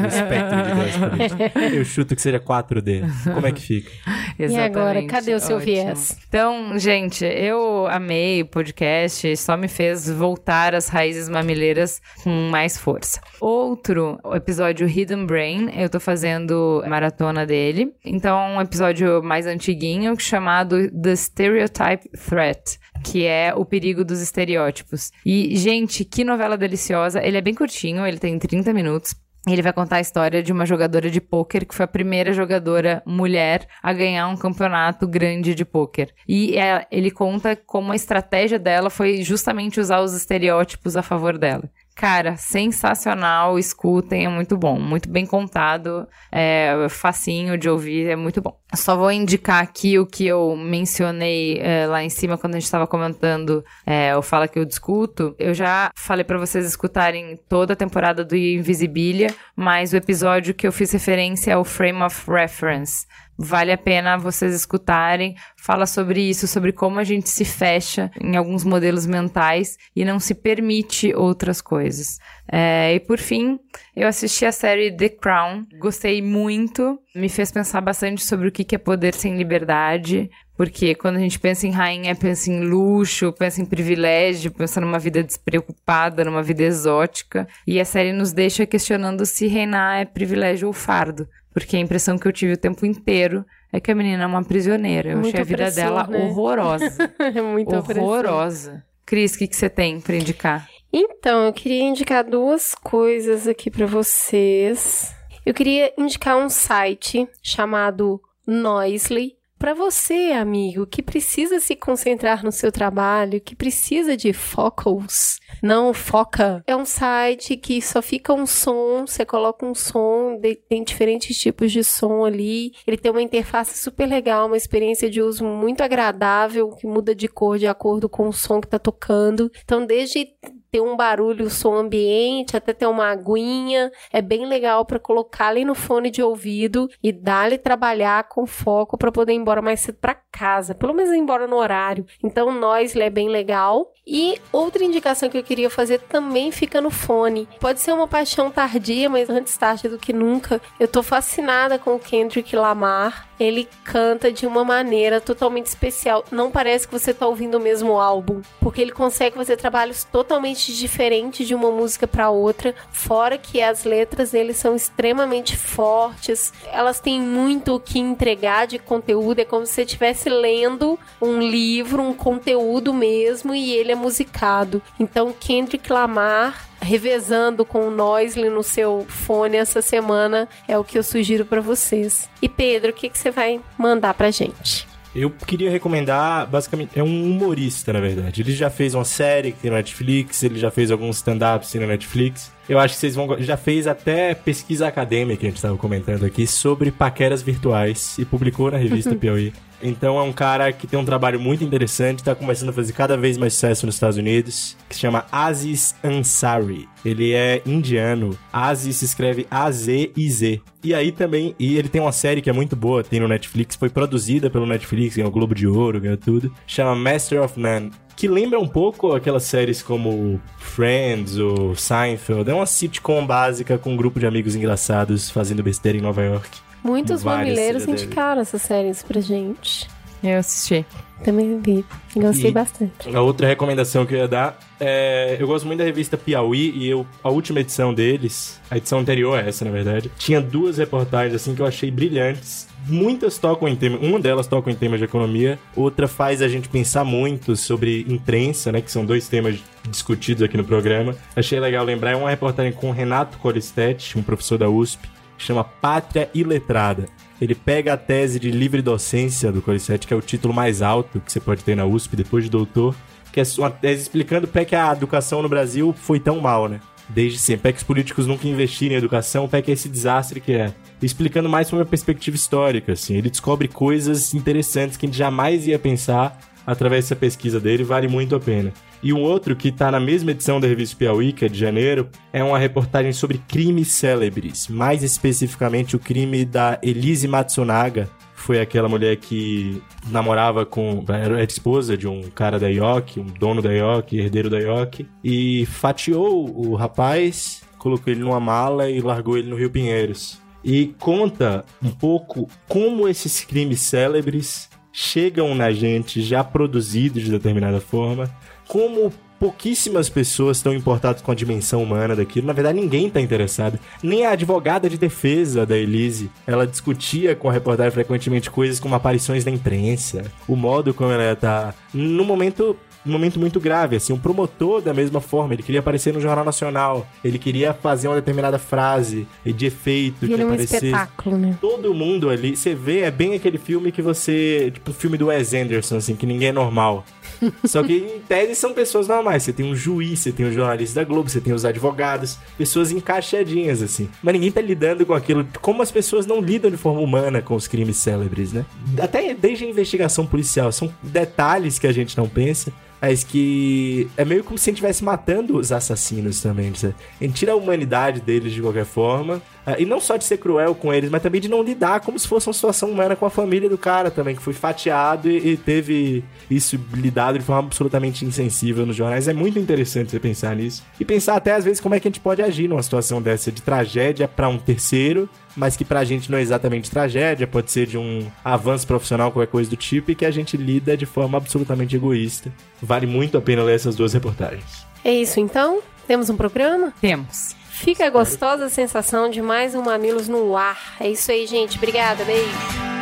no espectro de ideias eu chuto que seja 4D. Como é que fica?
Exatamente. E agora, cadê o seu Ótimo. viés?
Então, gente, eu amei o podcast, só me fez voltar às raízes mamileiras com mais força. Outro, o episódio Hidden Brain, eu tô fazendo maratona dele. Então, é um episódio mais antiguinho, chamado The Stereotype Threat, que é o perigo dos estereótipos. E, gente, que novela deliciosa. Ele é bem curtinho, ele tem 30 minutos. Ele vai contar a história de uma jogadora de pôquer que foi a primeira jogadora mulher a ganhar um campeonato grande de pôquer. E é, ele conta como a estratégia dela foi justamente usar os estereótipos a favor dela. Cara, sensacional, escutem, é muito bom, muito bem contado, é facinho de ouvir, é muito bom. Só vou indicar aqui o que eu mencionei é, lá em cima quando a gente estava comentando é, o Fala Que Eu Discuto. Eu já falei para vocês escutarem toda a temporada do Invisibilia, mas o episódio que eu fiz referência é o Frame of Reference vale a pena vocês escutarem. Fala sobre isso, sobre como a gente se fecha em alguns modelos mentais e não se permite outras coisas. É, e por fim, eu assisti a série The Crown, gostei muito, me fez pensar bastante sobre o que é poder sem liberdade. Porque quando a gente pensa em rainha, pensa em luxo, pensa em privilégio, pensa numa vida despreocupada, numa vida exótica. E a série nos deixa questionando se reinar é privilégio ou fardo. Porque a impressão que eu tive o tempo inteiro é que a menina é uma prisioneira. Eu muito achei a vida dela né? horrorosa.
é muito
horrorosa. Cris, o que, que você tem para indicar?
Então, eu queria indicar duas coisas aqui para vocês. Eu queria indicar um site chamado Noisely, Para você, amigo, que precisa se concentrar no seu trabalho, que precisa de focus, não foca, é um site que só fica um som, você coloca um som, tem diferentes tipos de som ali. Ele tem uma interface super legal, uma experiência de uso muito agradável, que muda de cor de acordo com o som que tá tocando. Então, desde ter um barulho, som ambiente, até ter uma aguinha. É bem legal para colocar ali no fone de ouvido e dar-lhe trabalhar com foco para poder ir embora mais cedo para casa, pelo menos ir embora no horário. Então, nós é bem legal. E outra indicação que eu queria fazer também fica no fone. Pode ser uma paixão tardia, mas antes tarde do que nunca. Eu tô fascinada com o Kendrick Lamar. Ele canta de uma maneira totalmente especial. Não parece que você tá ouvindo o mesmo álbum, porque ele consegue fazer trabalhos totalmente diferentes de uma música para outra, fora que as letras dele são extremamente fortes. Elas têm muito o que entregar de conteúdo, é como se você estivesse lendo um livro, um conteúdo mesmo, e ele é musicado. Então, Kendrick Lamar revezando com o Noisely no seu fone essa semana é o que eu sugiro para vocês. E Pedro, o que, que você vai mandar pra gente?
Eu queria recomendar, basicamente, é um humorista, na verdade. Ele já fez uma série que tem na Netflix, ele já fez alguns stand-ups na Netflix. Eu acho que vocês vão. Já fez até pesquisa acadêmica, que a gente estava comentando aqui, sobre paqueras virtuais e publicou na revista Piauí. Então é um cara que tem um trabalho muito interessante, está começando a fazer cada vez mais sucesso nos Estados Unidos, que se chama Aziz Ansari. Ele é indiano. Aziz se escreve A-Z-I-Z. E aí também, e ele tem uma série que é muito boa, tem no Netflix, foi produzida pelo Netflix, ganhou o Globo de Ouro, ganhou tudo. Chama Master of None que lembra um pouco aquelas séries como Friends ou Seinfeld. É uma sitcom básica com um grupo de amigos engraçados fazendo besteira em Nova York.
Muitos mamileiros indicaram essas séries pra gente.
Eu assisti.
Também vi. Gostei e bastante.
A outra recomendação que eu ia dar é. Eu gosto muito da revista Piauí e eu, a última edição deles, a edição anterior a essa, na verdade, tinha duas reportagens assim que eu achei brilhantes. Muitas tocam em tema, uma delas toca em temas de economia, outra faz a gente pensar muito sobre imprensa, né, que são dois temas discutidos aqui no programa. Achei legal lembrar, é uma reportagem com Renato Coristetti, um professor da USP, chama Pátria Iletrada. Ele pega a tese de livre docência do Colicete, que é o título mais alto que você pode ter na USP depois de doutor, que é uma tese explicando para que a educação no Brasil foi tão mal, né? Desde sempre. Para que os políticos nunca investirem em educação, para que esse desastre que é. Explicando mais sobre a perspectiva histórica, assim. Ele descobre coisas interessantes que a gente jamais ia pensar através dessa pesquisa dele, vale muito a pena. E um outro que está na mesma edição da revista Piauí, que é de janeiro, é uma reportagem sobre crimes célebres, mais especificamente o crime da Elise Matsunaga, foi aquela mulher que namorava com. era esposa de um cara da IOC, um dono da IOC, herdeiro da IOC, e fatiou o rapaz, colocou ele numa mala e largou ele no Rio Pinheiros. E conta um pouco como esses crimes célebres chegam na gente já produzidos de determinada forma, como pouquíssimas pessoas estão importadas com a dimensão humana daquilo. Na verdade, ninguém está interessado. Nem a advogada de defesa da Elise. Ela discutia com a reportagem frequentemente coisas como aparições da imprensa, o modo como ela está. No momento um momento muito grave, assim, um promotor da mesma forma, ele queria aparecer no Jornal Nacional, ele queria fazer uma determinada frase de efeito, que
é um espetáculo, né?
Todo mundo ali, você vê, é bem aquele filme que você, tipo o filme do Wes Anderson, assim, que ninguém é normal. Só que, em tese, são pessoas normais. Você tem um juiz, você tem um jornalista da Globo, você tem os advogados, pessoas encaixadinhas, assim. Mas ninguém tá lidando com aquilo. Como as pessoas não lidam de forma humana com os crimes célebres, né? Até desde a investigação policial. São detalhes que a gente não pensa mas que é meio como se a gente estivesse matando os assassinos também. A gente tira a humanidade deles de qualquer forma. Ah, e não só de ser cruel com eles, mas também de não lidar como se fosse uma situação humana com a família do cara também, que foi fatiado e, e teve isso lidado de forma absolutamente insensível nos jornais. É muito interessante você pensar nisso. E pensar até às vezes como é que a gente pode agir numa situação dessa de tragédia para um terceiro, mas que pra gente não é exatamente tragédia, pode ser de um avanço profissional, qualquer coisa do tipo, e que a gente lida de forma absolutamente egoísta. Vale muito a pena ler essas duas reportagens.
É isso então? Temos um programa?
Temos.
Fica a gostosa sensação de mais um Mamilos no ar. É isso aí, gente. Obrigada, beijo.